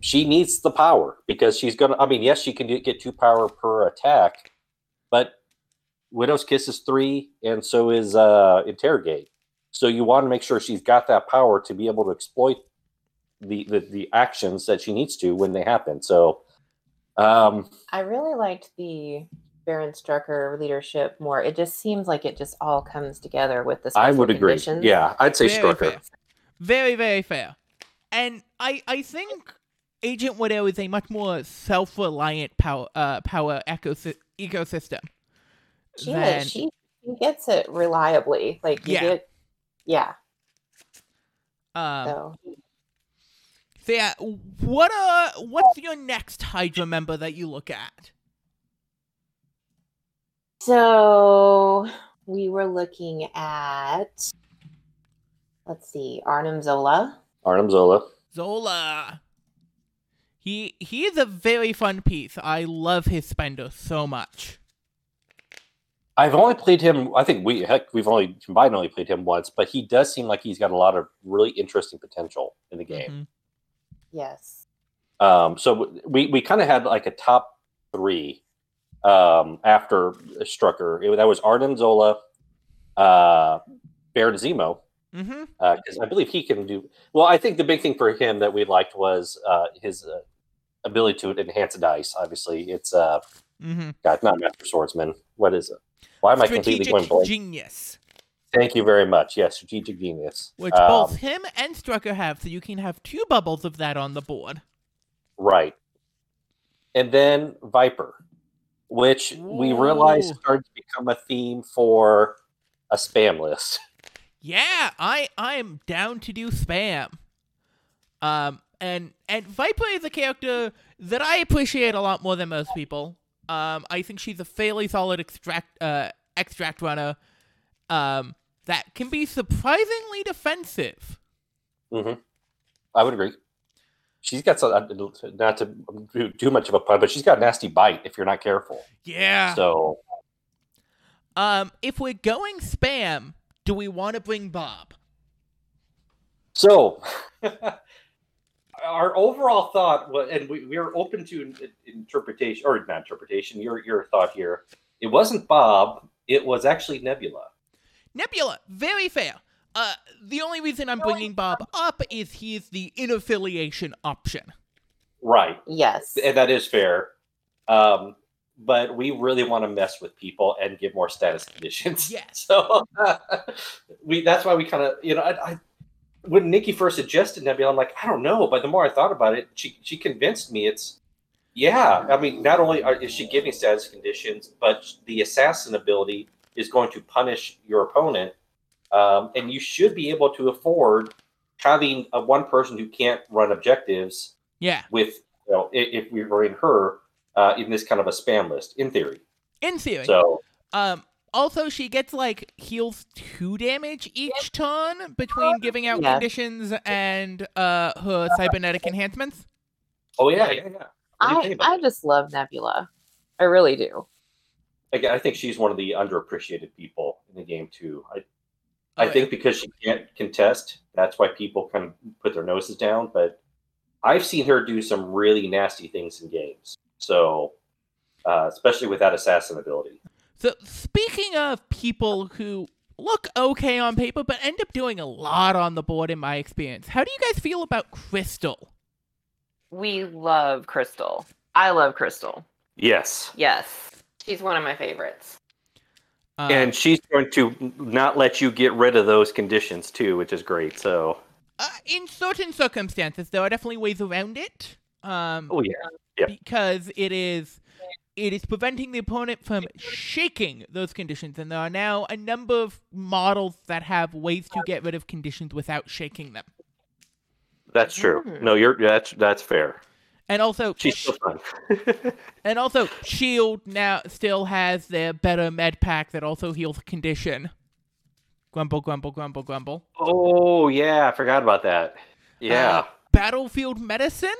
Speaker 2: she needs the power because she's gonna. I mean, yes, she can get two power per attack, but Widow's Kiss is three, and so is uh, Interrogate. So you want to make sure she's got that power to be able to exploit the the, the actions that she needs to when they happen. So, um,
Speaker 3: I really liked the Baron Strucker leadership more. It just seems like it just all comes together with the
Speaker 2: I would agree.
Speaker 3: conditions.
Speaker 2: Yeah, I'd say
Speaker 1: Very
Speaker 2: Strucker.
Speaker 1: fair. Very, very fair. And I, I think Agent Widow is a much more self-reliant power, uh, power ecosi- ecosystem.
Speaker 3: She
Speaker 1: than-
Speaker 3: is. She, she gets it reliably. Like you
Speaker 1: Yeah.
Speaker 3: get yeah.
Speaker 1: um,
Speaker 3: So
Speaker 1: So yeah, what uh, what's your next Hydra member that you look at?
Speaker 3: so we were looking at let's see, Arnim Zola.
Speaker 2: Arnim Zola.
Speaker 1: Zola. He he is a very fun piece. I love his spender so much.
Speaker 2: I've only played him. I think we heck we've only combined only played him once, but he does seem like he's got a lot of really interesting potential in the game.
Speaker 1: Mhm.
Speaker 3: Yes.
Speaker 2: Um, so we we kind of had like a top three um, after Strucker. It, that was Arnim Zola, uh, Baron Zemo,
Speaker 1: Mhm.
Speaker 2: because I believe he can do well. I think the big thing for him that we liked was uh, his uh, ability to enhance dice. Obviously, it's
Speaker 1: Mhm.
Speaker 2: God, not Master Swordsman. What is it? Why am I completely going
Speaker 1: Strategic
Speaker 2: blank?
Speaker 1: genius,
Speaker 2: Thank you very much. Yes, strategic genius.
Speaker 1: which
Speaker 2: Um,
Speaker 1: both him and Strucker have, so you can have two bubbles of that on the board.
Speaker 2: Right. And then Viper, which we realized
Speaker 1: Ooh.
Speaker 2: started to become a theme for a spam list.
Speaker 1: Yeah, I I'm down to do spam. Um, and and Viper is a character that I appreciate a lot more than most people. Um, I think she's a fairly solid extract uh extract runner. Um, that can be surprisingly defensive. Mm-hmm.
Speaker 2: I would agree. She's got some, uh, not to do too much of a pun, but she's got a nasty bite if you're not careful.
Speaker 1: Yeah.
Speaker 2: So,
Speaker 1: Um, if we're going spam, do we want to bring Bob?
Speaker 2: so our overall thought, wa- and we, we are open to interpretation or not interpretation. Your your thought here. It wasn't Bob. It was actually Nebula.
Speaker 1: Nebula, very fair. Uh, the only reason I'm bringing Bob up is he's the in affiliation option.
Speaker 2: Right.
Speaker 3: Yes.
Speaker 2: and that is fair. Um, but we really want to mess with people and give more status conditions.
Speaker 1: Yes.
Speaker 2: So we that's why we kind of you know I, I when Nikki first suggested Nebula, I'm like I don't know, but the more I thought about it, she she convinced me it's yeah. I mean, not only are, is she giving status conditions, but the assassin ability is going to punish your opponent, um, and you should be able to afford having a one person who can't run objectives
Speaker 1: Yeah,
Speaker 2: with you know i- if we were in her uh, in this kind of a spam list in theory.
Speaker 1: in theory.
Speaker 2: So
Speaker 1: Um. Also, she gets like heals two damage each turn between giving out
Speaker 3: Yeah.
Speaker 1: conditions and uh her cybernetic enhancements.
Speaker 2: oh yeah, yeah, yeah. What
Speaker 3: I I just love Nebula. I really do.
Speaker 2: Again, I think she's one of the underappreciated people in the game too. I
Speaker 1: Oh,
Speaker 2: I
Speaker 1: yeah.
Speaker 2: think because she can't contest, that's why people kind of put their noses down. But I've seen her do some really nasty things in games. So uh, especially with that assassin ability.
Speaker 1: So speaking of people who look okay on paper but end up doing a lot on the board, in my experience, how do you guys feel about Crystal?
Speaker 3: We love Crystal. I love Crystal.
Speaker 2: Yes.
Speaker 3: Yes. She's one of my favorites.
Speaker 1: Uh,
Speaker 2: And she's going to not let you get rid of those conditions too, which is great. So
Speaker 1: uh, in certain circumstances, there are definitely ways around it. Um,
Speaker 2: oh yeah. Yeah.
Speaker 1: because it is it is preventing the opponent from shaking those conditions, and there are now a number of models that have ways to get rid of conditions without shaking them.
Speaker 2: That's true.
Speaker 3: Mm.
Speaker 2: No, you're that's that's fair.
Speaker 1: And also,
Speaker 2: She's still fun.
Speaker 1: and also, Shield now still has their better med pack that also heals condition. Grumble, grumble, grumble, grumble.
Speaker 2: oh yeah, I forgot about that. Yeah,
Speaker 1: Uh, Battlefield medicine.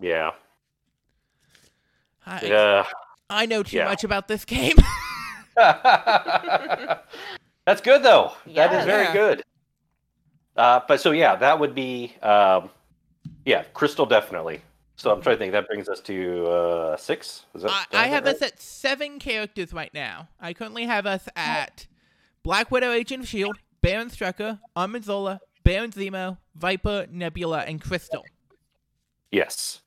Speaker 2: yeah,
Speaker 1: I,
Speaker 2: yeah.
Speaker 1: I know too
Speaker 2: Yeah.
Speaker 1: much about this game.
Speaker 2: That's good though. That is very
Speaker 1: Yeah.
Speaker 2: good. Uh, but so yeah, that would be um, yeah, Crystal definitely. So I'm trying to think. That brings us to uh, six. Is that,
Speaker 1: I, I have
Speaker 2: right?
Speaker 1: us at seven characters right now. I currently have us at Black Widow, Agent of Shield, Baron Strucker, Arnim Zola, Baron Zemo, Viper, Nebula, and Crystal.
Speaker 2: Yes.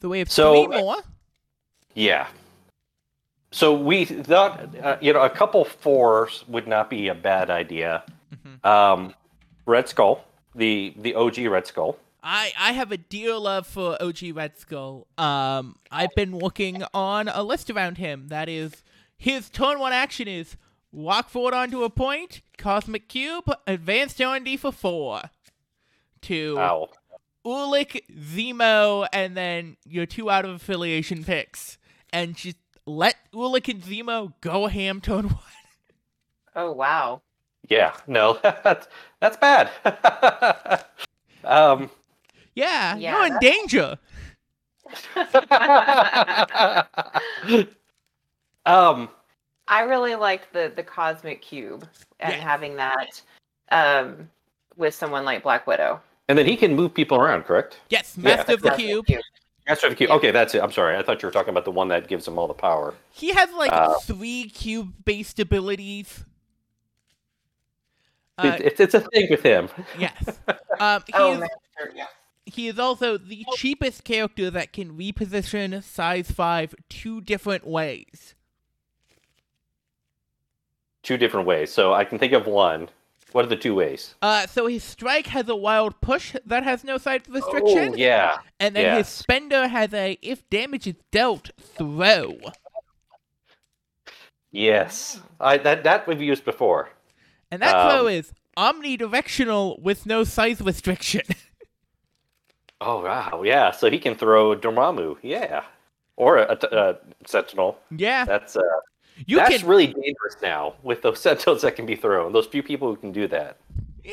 Speaker 1: So we have
Speaker 2: So,
Speaker 1: three
Speaker 2: uh,
Speaker 1: more.
Speaker 2: Yeah. So we thought, uh, you know, a couple fours would not be a bad idea.
Speaker 1: Mhm.
Speaker 2: Um, Red Skull, the the OG Red Skull.
Speaker 1: I, I have a dear love for OG Red Skull. Um, I've been working on a list around him. That is, his turn one action is walk forward onto a point, Cosmic Cube, advanced R&D for four. To
Speaker 2: Ow.
Speaker 1: Ulik, Zemo, and then your two out of affiliation picks. And just let Ulik and Zemo go ham turn one.
Speaker 3: Oh wow.
Speaker 2: Yeah. No, that's that's bad. um,
Speaker 1: Yeah,
Speaker 3: Yeah,
Speaker 1: you're in danger.
Speaker 2: um,
Speaker 3: I really liked the the cosmic cube and
Speaker 1: Yeah.
Speaker 3: having that um, with someone like Black Widow.
Speaker 2: and then he can move people around, correct?
Speaker 1: Yes,
Speaker 2: Yeah.
Speaker 1: Master of the
Speaker 3: Cosmic
Speaker 1: Cube.
Speaker 2: Master of the Cube.
Speaker 3: Yeah.
Speaker 2: Okay, that's it. I'm sorry. I thought you were talking about the one that gives him all the power.
Speaker 1: He has like
Speaker 2: Uh,
Speaker 1: three cube-based abilities. Uh,
Speaker 2: it's it's a thing with him.
Speaker 1: yes. Um, he,
Speaker 3: Oh,
Speaker 1: is,
Speaker 3: man. yeah.
Speaker 1: he is also the cheapest character that can reposition size 5 two different ways.
Speaker 2: Two different ways. So I can think of one. What are the two ways?
Speaker 1: Uh, so his strike has a wild push that has no size restriction,
Speaker 2: Oh, yeah.
Speaker 1: and then his spender has a if damage is dealt throw.
Speaker 2: Yes. I that that we've used before.
Speaker 1: And that throw
Speaker 2: Um,
Speaker 1: is omnidirectional with no size restriction.
Speaker 2: Oh wow, yeah. So he can throw Dormammu, yeah, or a, a, a Sentinel.
Speaker 1: yeah,
Speaker 2: That's uh,
Speaker 1: you
Speaker 2: that's
Speaker 1: can.
Speaker 2: really dangerous now with those Sentinels that can be thrown. Those few people who can do that.
Speaker 1: Yeah,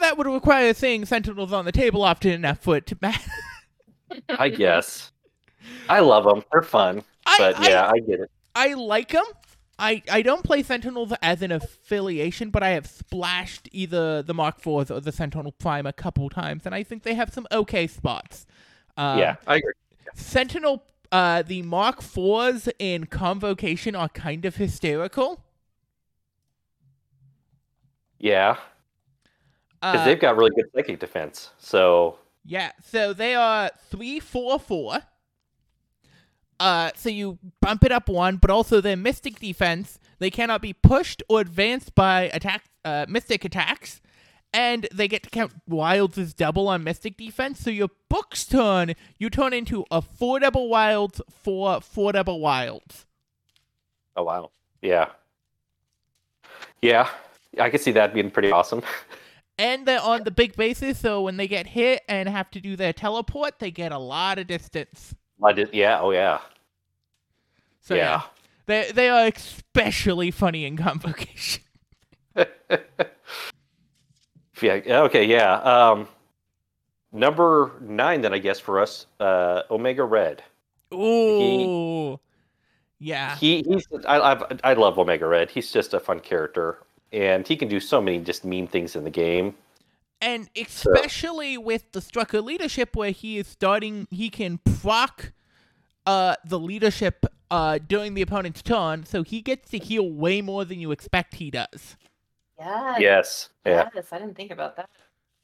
Speaker 1: that would require seeing sentinels on the table often enough for it to matter.
Speaker 2: I guess. I love them. They're fun,
Speaker 1: I,
Speaker 2: but
Speaker 1: I,
Speaker 2: yeah, I get it.
Speaker 1: I like them. I, I don't play Sentinels as an affiliation, but I have splashed either the Mark IVs or the Sentinel Prime a couple times, and I think they have some okay spots. Um,
Speaker 2: yeah, I agree.
Speaker 1: Sentinel, uh, the Mark IVs in Convocation are kind of hysterical.
Speaker 2: Yeah, because
Speaker 1: Uh,
Speaker 2: they've got really good psychic defense. So
Speaker 1: Yeah, so they are three, four, four. Uh, so you bump it up one, but also their mystic defense. They cannot be pushed or advanced by attack, uh, mystic attacks, and they get to count wilds as double on mystic defense. So your book's turn, you turn into a four double wilds for four double wilds.
Speaker 2: oh wow, yeah, yeah, I can see that being pretty awesome.
Speaker 1: And they're on the big bases, so when they get hit and have to do their teleport, they get a lot of distance.
Speaker 2: I did, yeah, oh yeah,
Speaker 1: So yeah.
Speaker 2: yeah.
Speaker 1: They they are especially funny in convocation.
Speaker 2: yeah. Okay. Yeah. Um, number nine, then I guess for us, uh, Omega Red.
Speaker 1: Ooh. yeah.
Speaker 2: He he's I I I love Omega Red. He's just a fun character, and he can do so many just mean things in the game.
Speaker 1: And especially with the Strucker leadership where he is starting he can proc uh the leadership uh during the opponent's turn, so he gets to heal way more than you expect he does.
Speaker 3: Yes.
Speaker 2: Yes. Yeah.
Speaker 3: Yes. I didn't think about that.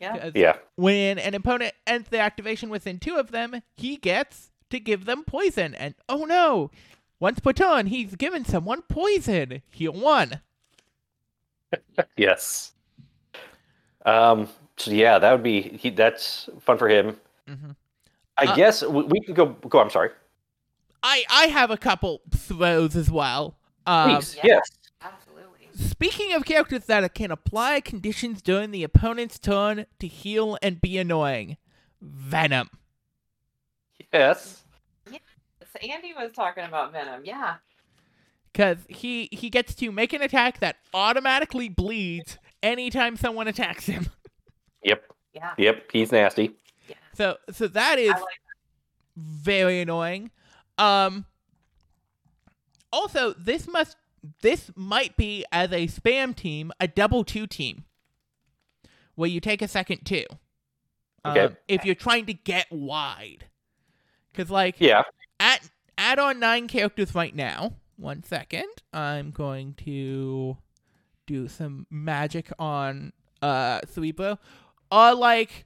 Speaker 3: Yeah.
Speaker 2: Yeah.
Speaker 1: When an opponent ends the activation within two of them, he gets to give them poison. And oh no! Once put on, he's given someone poison. Heal one.
Speaker 2: Yes. Um. So yeah, that would be he. That's fun for him.
Speaker 1: Mm-hmm.
Speaker 2: I
Speaker 1: Uh,
Speaker 2: guess we, we can go. Go. I'm sorry.
Speaker 1: I I have a couple throws as well. Um,
Speaker 2: Please. Yes.
Speaker 3: Absolutely.
Speaker 1: Speaking of characters that can apply conditions during the opponent's turn to heal and be annoying, Venom.
Speaker 2: Yes.
Speaker 3: So Andy was talking about Venom. Yeah.
Speaker 1: Because he, he gets to make an attack that automatically bleeds anytime someone attacks him.
Speaker 2: Yep.
Speaker 3: Yeah.
Speaker 2: Yep. He's nasty.
Speaker 3: Yeah.
Speaker 1: So so that is
Speaker 3: I like
Speaker 1: very annoying. Um also this must this might be as a spam team, a double two team. Where you take a second two.
Speaker 2: Okay.
Speaker 1: Um, if you're trying to get wide. Cause like
Speaker 2: Yeah.
Speaker 1: at add on nine characters right now. One second. I'm going to do some magic on uh Cerebro. Uh like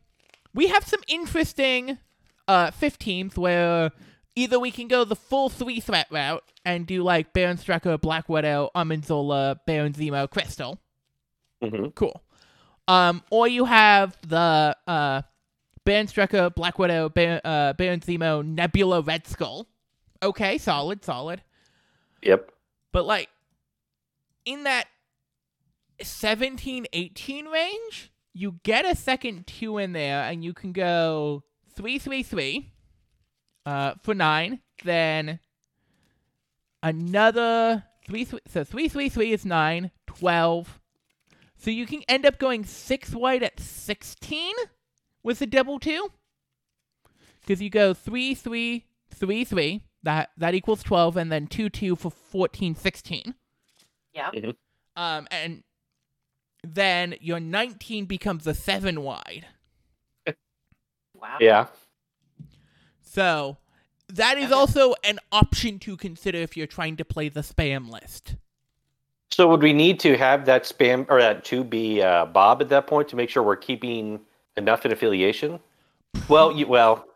Speaker 1: we have some interesting uh 15th where either we can go the full three threat route and do like Baron Strucker, Black Widow, Arnim Zola, Baron Zemo, Crystal.
Speaker 2: hmm
Speaker 1: Cool. Um, or you have the uh, Baron Strucker, Black Widow, Baron, uh, Baron Zemo, Nebula, Red Skull. Okay, solid, solid.
Speaker 2: Yep.
Speaker 1: But like in that 17, 18 range, you get a second two in there, and you can go three, three, three, uh, for nine. Then another three, three. So three, three, three is nine. Twelve. So you can end up going six white at sixteen with a double two. because you go three, three, three, three. That that equals twelve, and then two, two for 14, 16.
Speaker 3: Yeah.
Speaker 1: Um, and then your nineteen becomes a seven wide.
Speaker 3: Wow.
Speaker 4: Yeah.
Speaker 1: So that is also an option to consider if you're trying to play the spam list.
Speaker 4: So would we need to have that spam or that to be uh, Bob at that point to make sure we're keeping enough in affiliation? Well, you, well,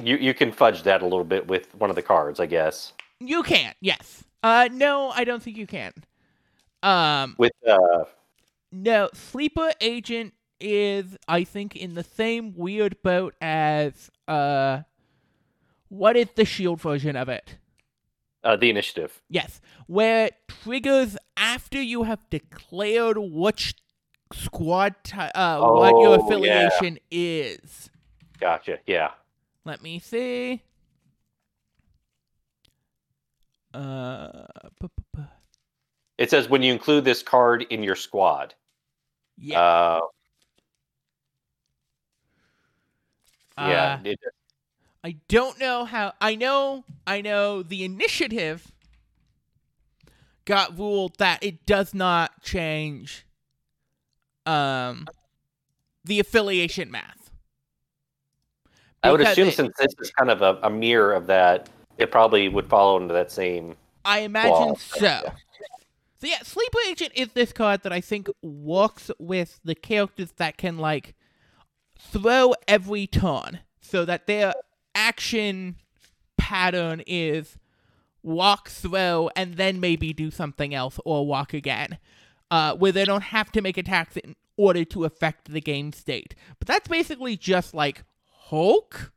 Speaker 4: you you can fudge that a little bit with one of the cards, I guess.
Speaker 1: You can, yes. Uh, no, I don't think you can. Um,
Speaker 4: With uh,
Speaker 1: no, sleeper agent is, I think, in the same weird boat as uh, what is the shield version of it?
Speaker 4: uh the initiative.
Speaker 1: Yes, where it triggers after you have declared which squad, ti uh, what your
Speaker 4: Oh, yeah.
Speaker 1: affiliation is.
Speaker 4: Gotcha. Yeah.
Speaker 1: Let me see. Uh, pu- pu- pu-
Speaker 4: It says when you include this card in your squad.
Speaker 1: yeah,
Speaker 4: Uh, yeah.
Speaker 1: uh,
Speaker 4: it-
Speaker 1: I don't know how. I know. I know the initiative got ruled that it does not change. Um, the affiliation math.
Speaker 4: I would assume
Speaker 1: it-
Speaker 4: since this is kind of a, a mirror of that, it probably would follow into that same.
Speaker 1: I imagine
Speaker 4: Well,
Speaker 1: so.
Speaker 4: yeah.
Speaker 1: So yeah, Sleeper Agent is this card that I think works with the characters that can like throw every turn, so that their action pattern is walk, throw, and then maybe do something else or walk again, uh, where they don't have to make attacks in order to affect the game state. But that's basically just like Hulk.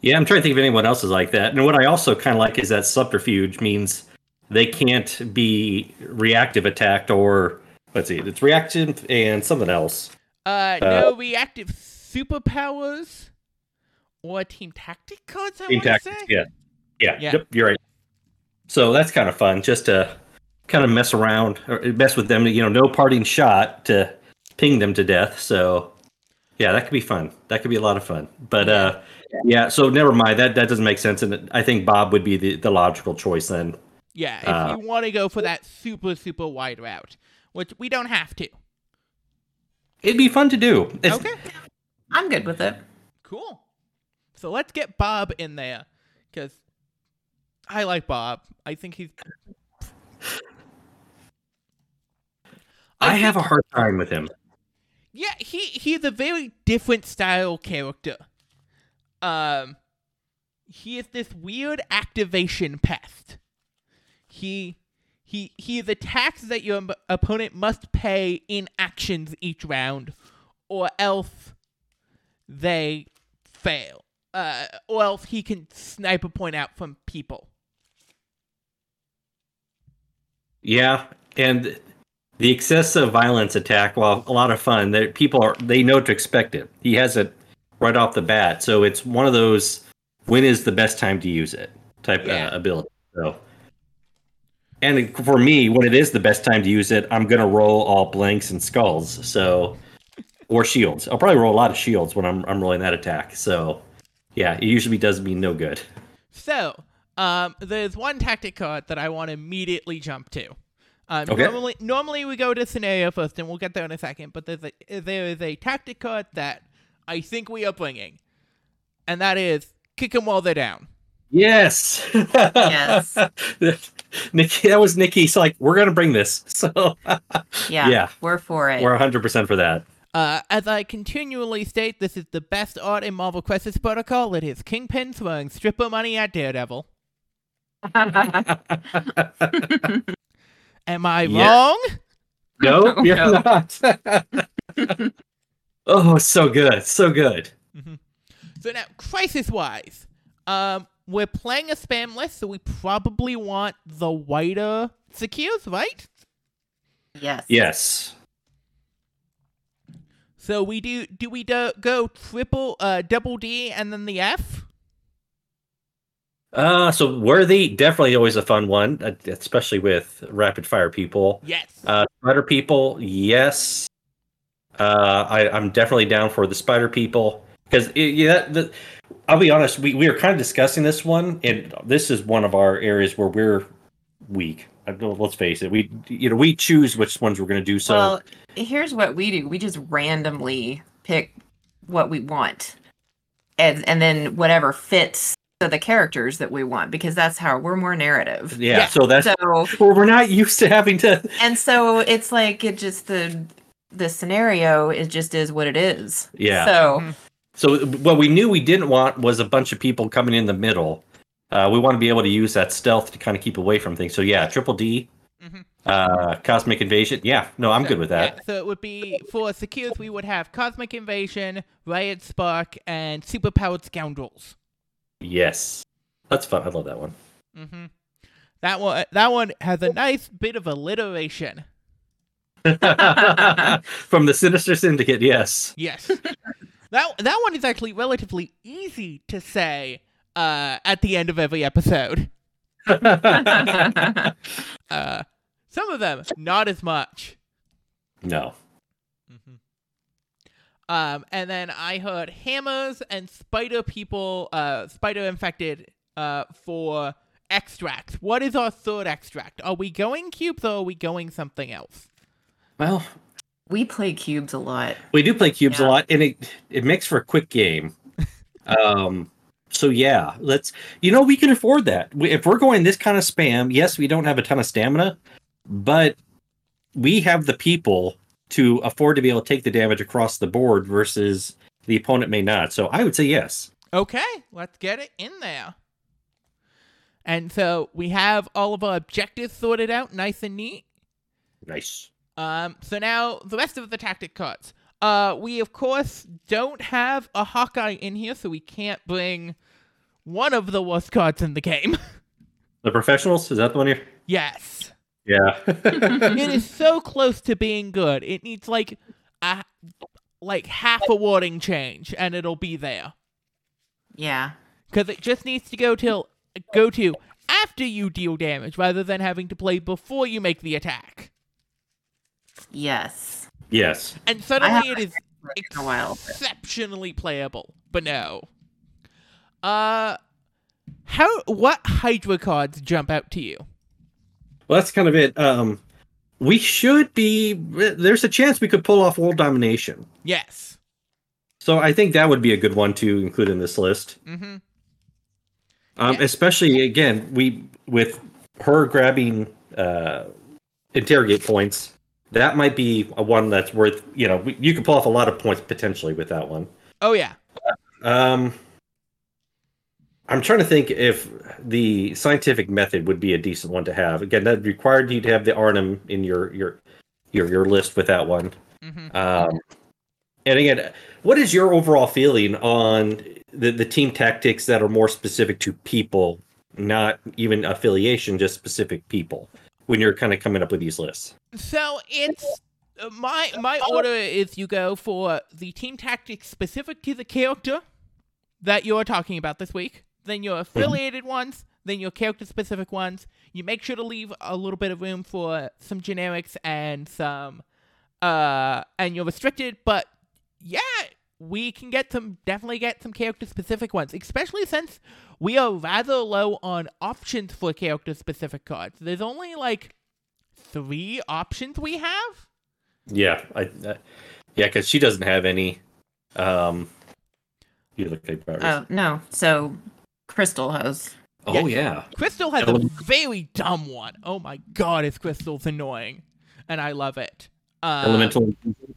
Speaker 2: Yeah, I'm trying to think of anyone else is like that. And what I also kind of like is that subterfuge means they can't be reactive attacked or let's see, it's reactive and something else.
Speaker 1: Uh, no reactive superpowers or team tactic cards. I
Speaker 2: Team
Speaker 1: want
Speaker 2: tactics,
Speaker 1: say.
Speaker 2: yeah. yeah,
Speaker 1: Yeah.
Speaker 2: Yep, you're right. So that's kind of fun, just to kind of mess around or mess with them. You know, no parting shot to ping them to death. So yeah, that could be fun. That could be a lot of fun. But uh, yeah. So never mind. That that doesn't make sense, and I think Bob would be the, the logical choice then.
Speaker 1: Yeah, if
Speaker 2: Uh,
Speaker 1: you want to go for that super super wide route, which we don't have to.
Speaker 2: It'd be fun to do. It's-
Speaker 1: Okay,
Speaker 3: I'm good with it.
Speaker 1: cool. So let's get Bob in there, because I like Bob. I think he's.
Speaker 2: I have a hard time with him.
Speaker 1: Yeah, he he's a very different style character. Um, he is this weird activation pest. He he he is attacks that your opponent must pay in actions each round, or else they fail. Uh, or else he can snipe a point out from people.
Speaker 2: Yeah, and the excessive violence attack, while a lot of fun, that people are they know to expect it. He has it right off the bat, so it's one of those when is the best time to use it type
Speaker 1: Yeah.
Speaker 2: uh, ability. So, and for me, when it is the best time to use it, I'm gonna roll all blanks and skulls. So, or shields. I'll probably roll a lot of shields when I'm I'm rolling that attack. So, yeah, it usually does me no good.
Speaker 1: So, um, there's one tactic card that I want to immediately jump to. Um,
Speaker 2: Okay.
Speaker 1: Normally, normally we go to scenario first, and we'll get there in a second. But there's a there is a tactic card that I think we are bringing, and that is kick them while they're down.
Speaker 2: Yes.
Speaker 3: Yes.
Speaker 2: Nikki, that was Nikki's like, we're gonna bring this. So
Speaker 3: Yeah.
Speaker 2: Yeah.
Speaker 3: We're for it.
Speaker 2: we're hundred percent for that.
Speaker 1: Uh, as I continually state, this is the best art in Marvel Crisis Protocol. It is Kingpin throwing stripper money at Daredevil. Am I
Speaker 2: Yeah.
Speaker 1: wrong?
Speaker 2: no, you're not. oh, so good. So good.
Speaker 1: So now, crisis wise, um, we're playing a spam list, so we probably want the wider secures, right?
Speaker 3: yes.
Speaker 2: Yes.
Speaker 1: So we do do we do, go triple uh double D and then the F?
Speaker 2: Uh, so worthy, definitely always a fun one, uh, especially with rapid fire people.
Speaker 1: Yes.
Speaker 2: Uh, spider people, yes. Uh, I, I'm definitely down for the spider people because yeah, the, I'll be honest, we we are kind of discussing this one, and this is one of our areas where we're weak. I don't- Let's face it, we you know we choose which ones we're going to do. So
Speaker 3: well, here's what we do: we just randomly pick what we want, and and then whatever fits to the characters that we want, because that's how we're more narrative.
Speaker 2: yeah,
Speaker 1: yeah.
Speaker 2: so that's
Speaker 3: So
Speaker 2: well, we're not used to having to.
Speaker 3: and so it's like it just the the scenario it just is what it is.
Speaker 2: Yeah.
Speaker 3: So
Speaker 1: Mhm.
Speaker 2: So what we knew we didn't want was a bunch of people coming in the middle. Uh, we want to be able to use that stealth to kind of keep away from things. So yeah, triple D,
Speaker 1: Mhm.
Speaker 2: uh, cosmic invasion. Yeah, no, I'm
Speaker 1: So,
Speaker 2: good with that.
Speaker 1: yeah, so it would be for secures we would have Cosmic Invasion, Riot Spark, and Superpowered Scoundrels.
Speaker 2: Yes, that's fun. I love that one.
Speaker 1: hmm That one that one has a nice bit of alliteration.
Speaker 2: From the Sinister Syndicate, yes.
Speaker 1: Yes. that that one is actually relatively easy to say uh, at the end of every episode. Uh, some of them not as much.
Speaker 2: no. Mm-hmm.
Speaker 1: Um, and then I heard hammers and spider people, uh, spider infected, uh, for extracts. What is our third extract? Are we going cubes or are we going something else?
Speaker 2: Well,
Speaker 3: we play cubes a lot.
Speaker 2: we do play cubes a lot, and it it makes for a quick game. um. So yeah, let's. You know, we can afford that. We, if we're going this kind of spam, yes, we don't have a ton of stamina, but we have the people to afford to be able to take the damage across the board versus the opponent may not. So I would say yes.
Speaker 1: Okay, let's get it in there. And so we have all of our objectives sorted out, nice and neat.
Speaker 2: Nice.
Speaker 1: Um, so now the rest of the tactic cards. Uh, we of course don't have a Hawkeye in here, so we can't bring one of the worst cards in the game.
Speaker 2: The professionals is that the one here?
Speaker 1: yes,
Speaker 2: Yeah.
Speaker 1: it is so close to being good. It needs like a like half a wording change, and it'll be there.
Speaker 3: Yeah.
Speaker 1: Because it just needs to go till go to after you deal damage, rather than having to play before you make the attack.
Speaker 3: Yes.
Speaker 2: yes.
Speaker 1: And suddenly it is
Speaker 3: In a while.
Speaker 1: exceptionally playable. But no. Uh how what Hydra cards jump out to you?
Speaker 2: Well, that's kind of it. Um, we should be. There's a chance we could pull off world domination.
Speaker 1: Yes.
Speaker 2: So I think that would be a good one to include in this list.
Speaker 1: Mm-hmm.
Speaker 2: Um,
Speaker 1: Yeah.
Speaker 2: Especially again, we with her grabbing uh, interrogate points. That might be a one that's worth. You know, you could pull off a lot of points potentially with that one.
Speaker 1: Oh yeah.
Speaker 2: Um, I'm trying to think if the scientific method would be a decent one to have. Again, that required you to have the Arnim in your your your your list with that one.
Speaker 1: Mm-hmm.
Speaker 2: Um, and again, what is your overall feeling on the the team tactics that are more specific to people, not even affiliation, just specific people? When you're kind of coming up with these lists.
Speaker 1: So it's uh, my my order is you go for the team tactics specific to the character that you're talking about this week, then your affiliated ones, then your character specific ones. You make sure to leave a little bit of room for some generics and some uh and you're restricted, but yeah, we can get some definitely get some character specific ones, especially since we are rather low on options for character specific cards. There's only like three options we have.
Speaker 2: Yeah, I, uh, yeah, because she doesn't have any. Um, you look at Barry's.
Speaker 3: Oh no. So Crystal has.
Speaker 2: oh yeah.
Speaker 1: Crystal has a very dumb one. Oh my god, is Crystal's annoying, and I love it. Uh,
Speaker 2: Elemental.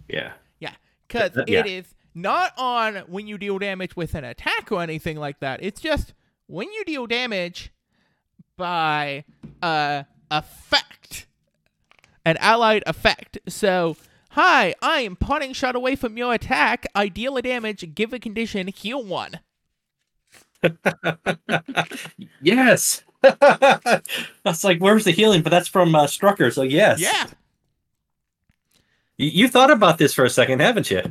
Speaker 2: Yeah.
Speaker 1: Yeah, because
Speaker 2: Uh,
Speaker 1: it
Speaker 2: yeah.
Speaker 1: is not on when you deal damage with an attack or anything like that. It's just when you deal damage by uh effect, an allied effect. So, hi, I am parting shot away from your attack. I deal a damage, give a condition, heal one.
Speaker 2: yes. that's like where's the healing? But that's from uh, Strucker. So yes.
Speaker 1: Yeah,
Speaker 2: You, you thought about this for a second, haven't you?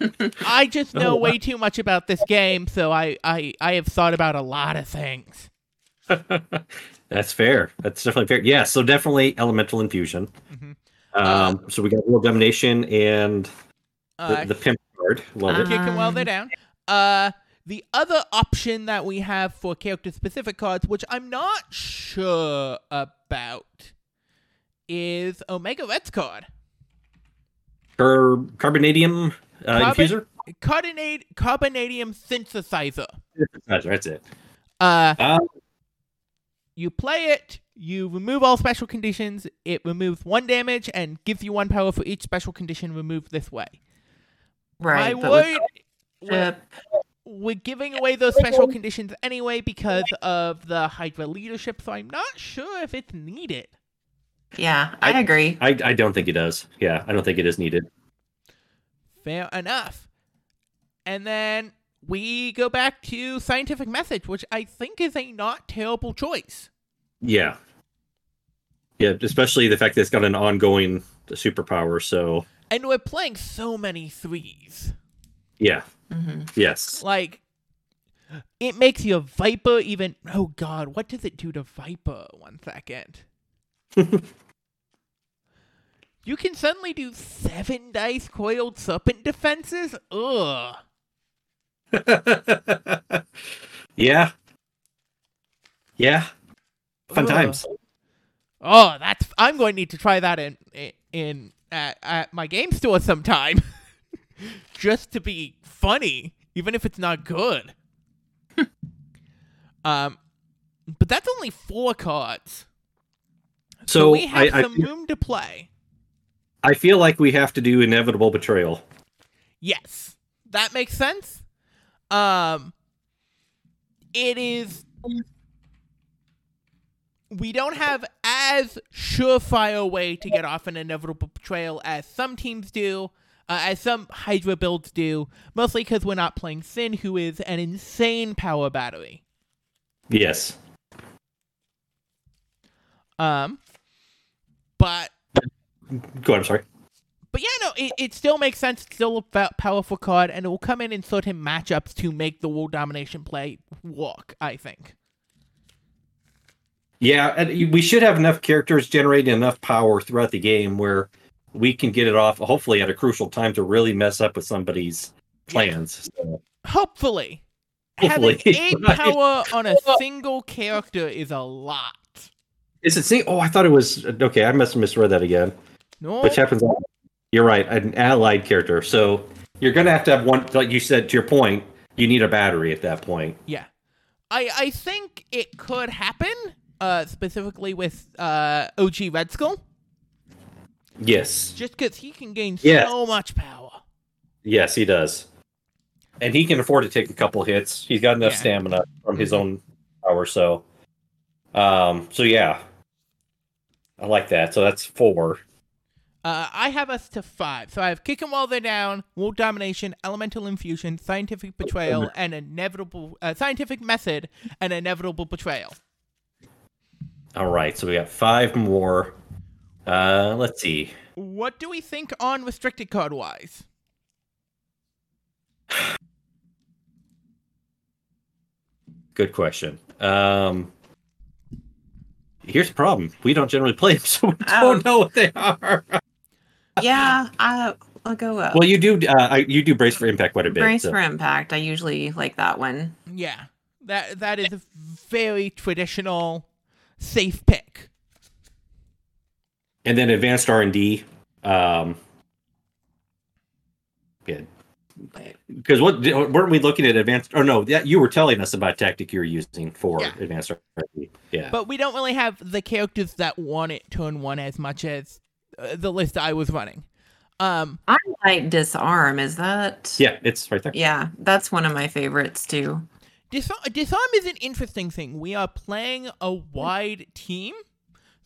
Speaker 1: I just know
Speaker 2: Oh, wow.
Speaker 1: way too much about this game, so I I I have thought about a lot of things.
Speaker 2: That's fair. That's definitely fair. Yeah. So definitely elemental infusion.
Speaker 1: Mhm.
Speaker 2: Um. so we got world domination and the,
Speaker 1: Uh,
Speaker 2: the pimp card. Love it.
Speaker 1: kick 'em while they're
Speaker 3: Um,
Speaker 1: down. Uh, the other option that we have for character specific cards, which I'm not sure about, is Omega Red's card.
Speaker 2: Car- carbonadium uh,
Speaker 1: Carbon-
Speaker 2: infuser.
Speaker 1: Carbonate carbonadium synthesizer.
Speaker 2: That's, that's it.
Speaker 1: Uh,
Speaker 2: Uh,
Speaker 1: you play it, you remove all special conditions, it removes one damage and gives you one power for each special condition removed this way.
Speaker 3: Right.
Speaker 1: I
Speaker 3: but with
Speaker 1: would. We're, giving away those special conditions anyway because of the Hydra leadership, so I'm not sure if it's needed.
Speaker 3: yeah, I,
Speaker 2: I-
Speaker 3: agree.
Speaker 2: I, I don't think it does. Yeah, I don't think it is needed.
Speaker 1: Fair enough. And then we go back to scientific message, which I think is a not terrible choice.
Speaker 2: Yeah. Yeah, especially the fact that it's got an ongoing superpower. So,
Speaker 1: And we're playing so many threes.
Speaker 2: Yeah.
Speaker 3: hmm
Speaker 2: Yes.
Speaker 1: Like, it makes you a Viper even. Oh God, what does it do to Viper? One second. you can suddenly do seven dice coiled serpent defenses? Ugh.
Speaker 2: yeah. Yeah. Fun
Speaker 1: Ugh.
Speaker 2: times.
Speaker 1: Oh, that's. I'm going to need to try that in in at, at my game store sometime, just to be funny, even if it's not good. um, but that's only four cards, so,
Speaker 2: So,
Speaker 1: we have
Speaker 2: I, I,
Speaker 1: some room to play.
Speaker 2: I feel like we have to do inevitable betrayal.
Speaker 1: Yes, that makes sense. Um, it is. We don't have as surefire way to get off an inevitable betrayal as some teams do, uh, as some Hydra builds do, mostly because we're not playing Sin, who is an insane power battery.
Speaker 2: Yes.
Speaker 1: Um, but
Speaker 2: Go ahead. I'm sorry.
Speaker 1: But yeah, no, it, it still makes sense. It's still a powerful card, and it will come in in certain matchups to make the world domination play work. I think.
Speaker 2: Yeah, and we should have enough characters generating enough power throughout the game where we can get it off, hopefully at a crucial time to really mess up with somebody's plans. So,
Speaker 1: Hopefully,
Speaker 2: Hopefully,
Speaker 1: having eight
Speaker 2: right.
Speaker 1: power on a single character is a lot.
Speaker 2: is it? single? oh, I thought it was okay. I must have misread that again.
Speaker 1: No,
Speaker 2: Which happens? You're right, an allied character. So you're gonna have to have one, like you said. To your point, you need a battery at that point.
Speaker 1: yeah, I I think it could happen. Uh, specifically with uh OG Red Skull,
Speaker 2: Yes,
Speaker 1: just because he can gain
Speaker 2: Yeah.
Speaker 1: so much power.
Speaker 2: yes, he does, and he can afford to take a couple hits. He's got enough
Speaker 1: Yeah.
Speaker 2: stamina from his own power. So, um, so yeah, I like that. So that's four.
Speaker 1: Uh, I have us to five. So I have kick 'em while they're down, world domination, elemental infusion, scientific betrayal, and inevitable uh, scientific method, and inevitable betrayal.
Speaker 2: All right, so we got five more. Uh, let's see.
Speaker 1: What do we think on restricted card wise?
Speaker 2: Good question. Um, here's the problem: we don't generally play them, so we don't know what they are.
Speaker 3: Yeah, I, I'll go up.
Speaker 2: Well, you do. Uh, I- you do brace for impact quite a bit.
Speaker 3: Brace
Speaker 2: so-
Speaker 3: for impact. I usually like that one.
Speaker 1: Yeah, that that is a very traditional, safe pick.
Speaker 2: And then advanced R and D. Um, yeah, because what weren't we looking at advanced? Oh no, yeah, you were telling us about tactic you were using for
Speaker 1: Yeah.
Speaker 2: advanced R and D. Yeah,
Speaker 1: But we don't really have the characters that want it turn one as much as uh, the list I was running. Um,
Speaker 3: I like disarm. Is that?
Speaker 2: yeah, it's right there.
Speaker 3: Yeah, that's one of my favorites too.
Speaker 1: Disarm, disarm is an interesting thing. We are playing a wide team,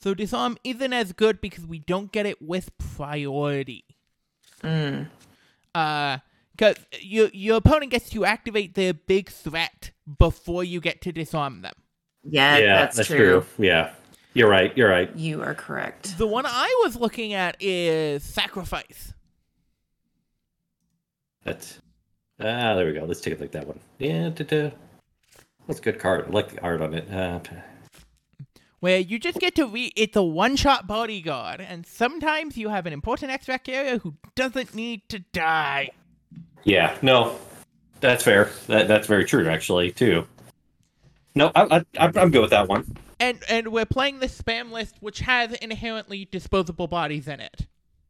Speaker 1: so disarm isn't as good because we don't get it with priority.
Speaker 3: Mm.
Speaker 1: Uh, because your your opponent gets to activate their big threat before you get to disarm them.
Speaker 3: Yeah,
Speaker 2: yeah,
Speaker 3: that's, true.
Speaker 2: Yeah, you're right. You're right.
Speaker 3: You are correct.
Speaker 1: The one I was looking at is sacrifice.
Speaker 2: That's ah, there we go. Let's take a look at that one. Yeah, da, da. that's a good card. I like the art on it. Uh,
Speaker 1: where you just get to read it's a one-shot bodyguard and sometimes you have an important extract area who doesn't need to die
Speaker 2: yeah, no, That's fair. That that's very true, actually, too. No, I, I, I'm good with that one.
Speaker 1: And and we're playing the spam list, which has inherently disposable bodies in it.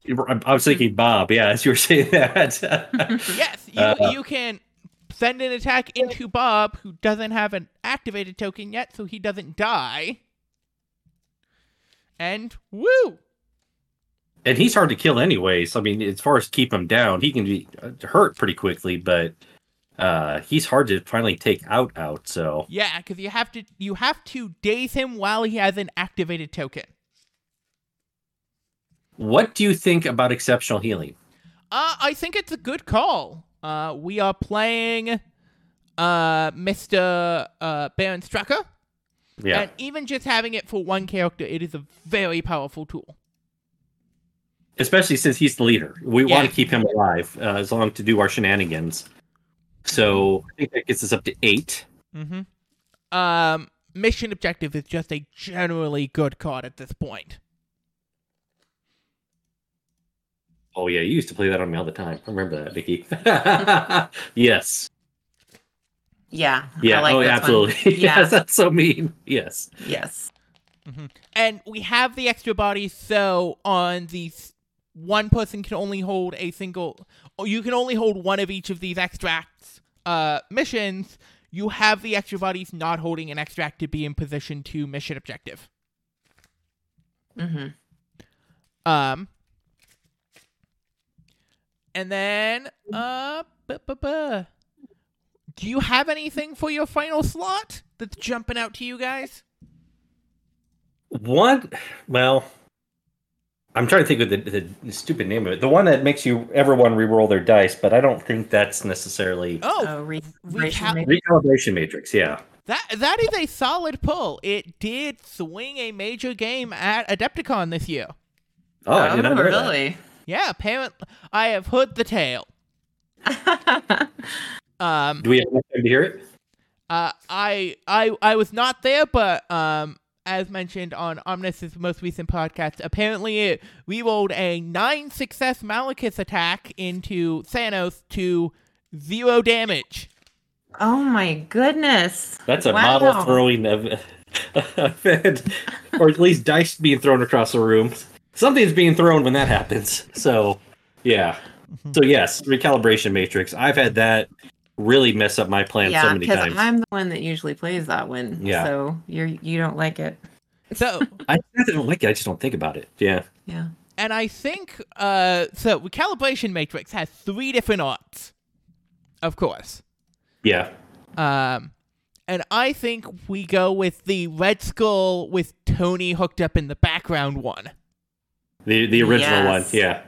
Speaker 2: I I was thinking Bob. Yeah, as you were saying that.
Speaker 1: Yes, you,
Speaker 2: Uh,
Speaker 1: you can send an attack into Bob, who doesn't have an activated token yet, so he doesn't die. And woo!
Speaker 2: and he's hard to kill, anyways. I mean, as far as keep him down, he can be uh, hurt pretty quickly, but uh, he's hard to finally take out. Out. So
Speaker 1: Yeah, because you have to you have to daze him while he has an activated token.
Speaker 2: what do you think about exceptional healing?
Speaker 1: Uh, I think it's a good call. Uh, we are playing uh, Mr. Uh, Baron Strucker,
Speaker 2: Yeah.
Speaker 1: and even just having it for one character, it is a very powerful tool.
Speaker 2: especially since he's the leader. We
Speaker 1: Yeah.
Speaker 2: want to keep him alive uh, as long to do our shenanigans. So I think that gets us up to eight.
Speaker 1: Mm-hmm. Um, mission objective is just a generally good card at this point.
Speaker 2: Oh yeah, you used to play that on me all the time. I remember that, Vicky. yes.
Speaker 3: Yeah.
Speaker 2: Yeah.
Speaker 3: I like
Speaker 2: oh,
Speaker 3: this one.
Speaker 2: absolutely.
Speaker 3: Yeah.
Speaker 2: yes, that's so mean. Yes.
Speaker 3: Yes.
Speaker 1: And we have the extra bodies, so on these, one person can only hold a single, or you can only hold one of each of these extracts uh, missions. You have the extra bodies not holding an extract to be in position to mission objective.
Speaker 3: Mm-hmm.
Speaker 1: Um, and then, uh, bu- bu- bu. Do you have anything for your final slot that's jumping out to you guys?
Speaker 2: One. Well, I'm trying to think of the, the, the stupid name of it. The one that makes you everyone re-roll their dice, but I don't think that's necessarily
Speaker 1: Oh,
Speaker 3: Oh, re-
Speaker 1: recal-
Speaker 3: ration
Speaker 2: recalibration matrix. Yeah.
Speaker 1: That that is a solid pull. It did swing a major game at Adepticon this year.
Speaker 2: Oh, I did not know oh, that.
Speaker 3: really?
Speaker 1: Yeah, apparently I have heard the tale. Um,
Speaker 2: Do we have enough time to hear it?
Speaker 1: uh, I I I was not there, but um, as mentioned on Omnis's most recent podcast, apparently it re-rolled a nine success Malekith attack into Thanos to zero damage.
Speaker 3: oh my goodness.
Speaker 2: That's a
Speaker 3: Wow.
Speaker 2: model throwing of, event, or at least dice being thrown across the room. Something's being thrown when that happens. So, yeah. So yes, recalibration matrix. I've had that really mess up my plan
Speaker 3: yeah,
Speaker 2: so many
Speaker 3: because
Speaker 2: times.
Speaker 3: I'm the one that usually plays that one.
Speaker 2: Yeah.
Speaker 3: So you're you don't like it.
Speaker 1: So
Speaker 2: I I don't like it. I just don't think about it. Yeah.
Speaker 3: Yeah.
Speaker 1: And I think uh so recalibration matrix has three different arts. Of course.
Speaker 2: Yeah.
Speaker 1: Um and I think we go with the Red Skull with Tony hooked up in the background one.
Speaker 2: The the original one. Yeah.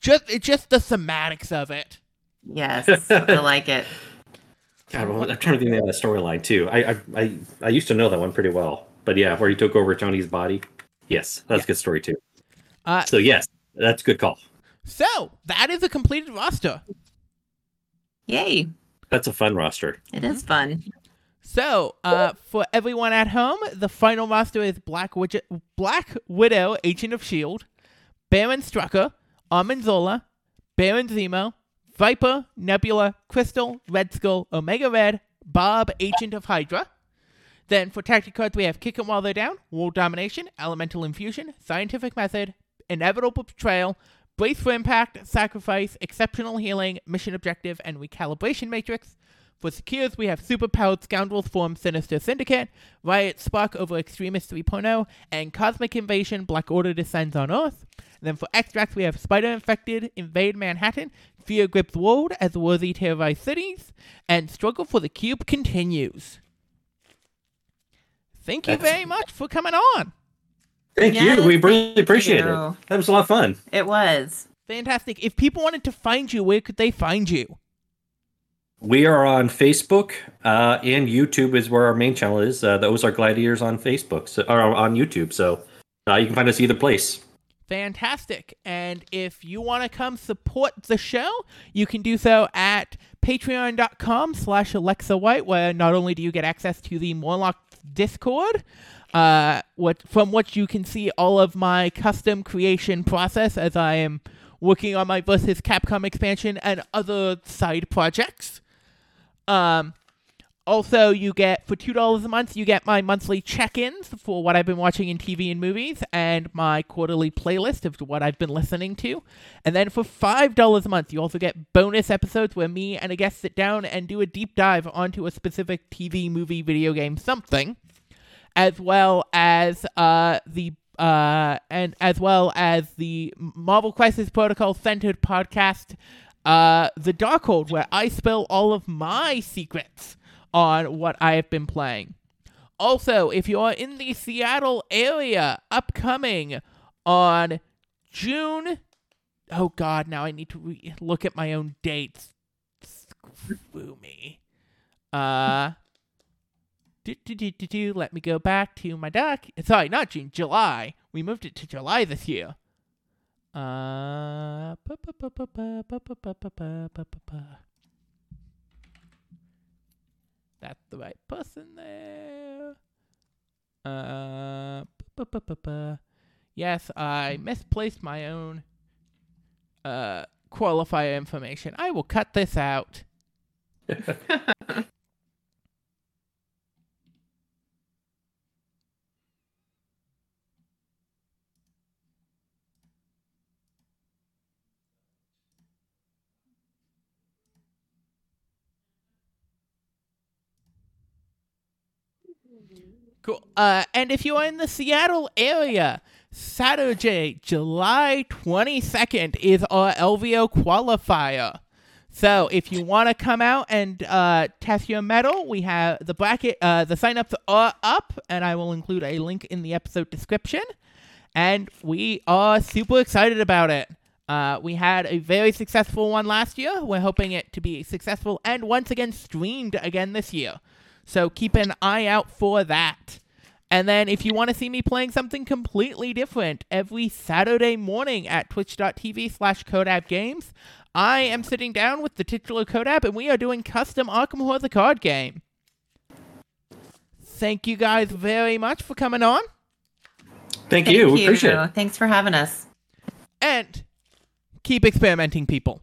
Speaker 1: Just it's just the thematics of it.
Speaker 3: Yes. I like it.
Speaker 2: God, well, I'm trying to think of that storyline too. I, I I I used to know that one pretty well. But yeah, where he took over Tony's body. Yes, that's a good story too.
Speaker 1: Uh
Speaker 2: So yes, that's a good call.
Speaker 1: so that is a completed roster.
Speaker 3: Yay.
Speaker 2: That's a fun roster.
Speaker 3: It is fun.
Speaker 1: So, uh, for everyone at home, the final roster is Black, Widget, Black Widow, Agent of S.H.I.E.L.D., Baron Strucker, Arnim Zola, Baron Zemo, Viper, Nebula, Crystal, Red Skull, Omega Red, Bob, Agent of Hydra. Then for tactic cards, we have Kick 'em While They're Down, World Domination, Elemental Infusion, Scientific Method, Inevitable Betrayal, Brace for Impact, Sacrifice, Exceptional Healing, Mission Objective, and Recalibration Matrix. For secures, we have Superpowered Scoundrels Form Sinister Syndicate, Riot Spark over Extremis 3.0, and Cosmic Invasion Black Order Descends on Earth. And then for extracts, we have Spider Infected, Invade Manhattan, Fear Grips World as Worthy Terrorize Cities, and Struggle for the Cube continues. Thank you
Speaker 2: That's-
Speaker 1: very much for coming on.
Speaker 2: Thank
Speaker 3: Yes,
Speaker 2: you. We really appreciate
Speaker 3: you.
Speaker 2: it. That was a lot of fun.
Speaker 3: It was.
Speaker 1: Fantastic. If people wanted to find you, where could they find you?
Speaker 2: We are on Facebook uh, and YouTube is where our main channel is. Uh, those are Gladiators on Facebook so, or on YouTube. So uh, you can find us either place.
Speaker 1: Fantastic. And if you want to come support the show, you can do so at patreon.com slash Lexa White, where not only do you get access to the Morlock Discord, uh, what from which you can see all of my custom creation process as I am working on my versus Capcom expansion and other side projects. Um, also, you get for two dollars a month, you get my monthly check-ins for what I've been watching in TV and movies, and my quarterly playlist of what I've been listening to. And then for five dollars a month, you also get bonus episodes where me and a guest sit down and do a deep dive onto a specific TV, movie, video game, something, as well as uh the uh and as well as the Marvel Crisis Protocol centered podcast, uh, the Darkhold, where I spill all of my secrets on what I have been playing. Also, if you are in the Seattle area, upcoming on June. Oh God! Now I need to re- look at my own dates. Screw me. Uh. Do, do, do, do, do. Let me go back to my doc. Sorry, not June. July. We moved it to July this year. Uh, That's the right person there. Uh, yes, I misplaced my own uh, qualifier information. I will cut this out. Cool. Uh, and if you are in the Seattle area, Saturday, July 22nd is our LVO qualifier. So if you want to come out and uh, test your metal, we have the bracket, uh, the signups are up, and I will include a link in the episode description. And we are super excited about it. Uh, we had a very successful one last year. We're hoping it to be successful and once again streamed again this year. So keep an eye out for that. And then if you want to see me playing something completely different every Saturday morning at twitch.tv slash Codab Games, I am sitting down with the titular Codab and we are doing custom Arkham Horror the card game. Thank you guys very much for coming on.
Speaker 5: Thank, you. We appreciate it.
Speaker 6: Thanks for having us.
Speaker 1: And keep experimenting, people.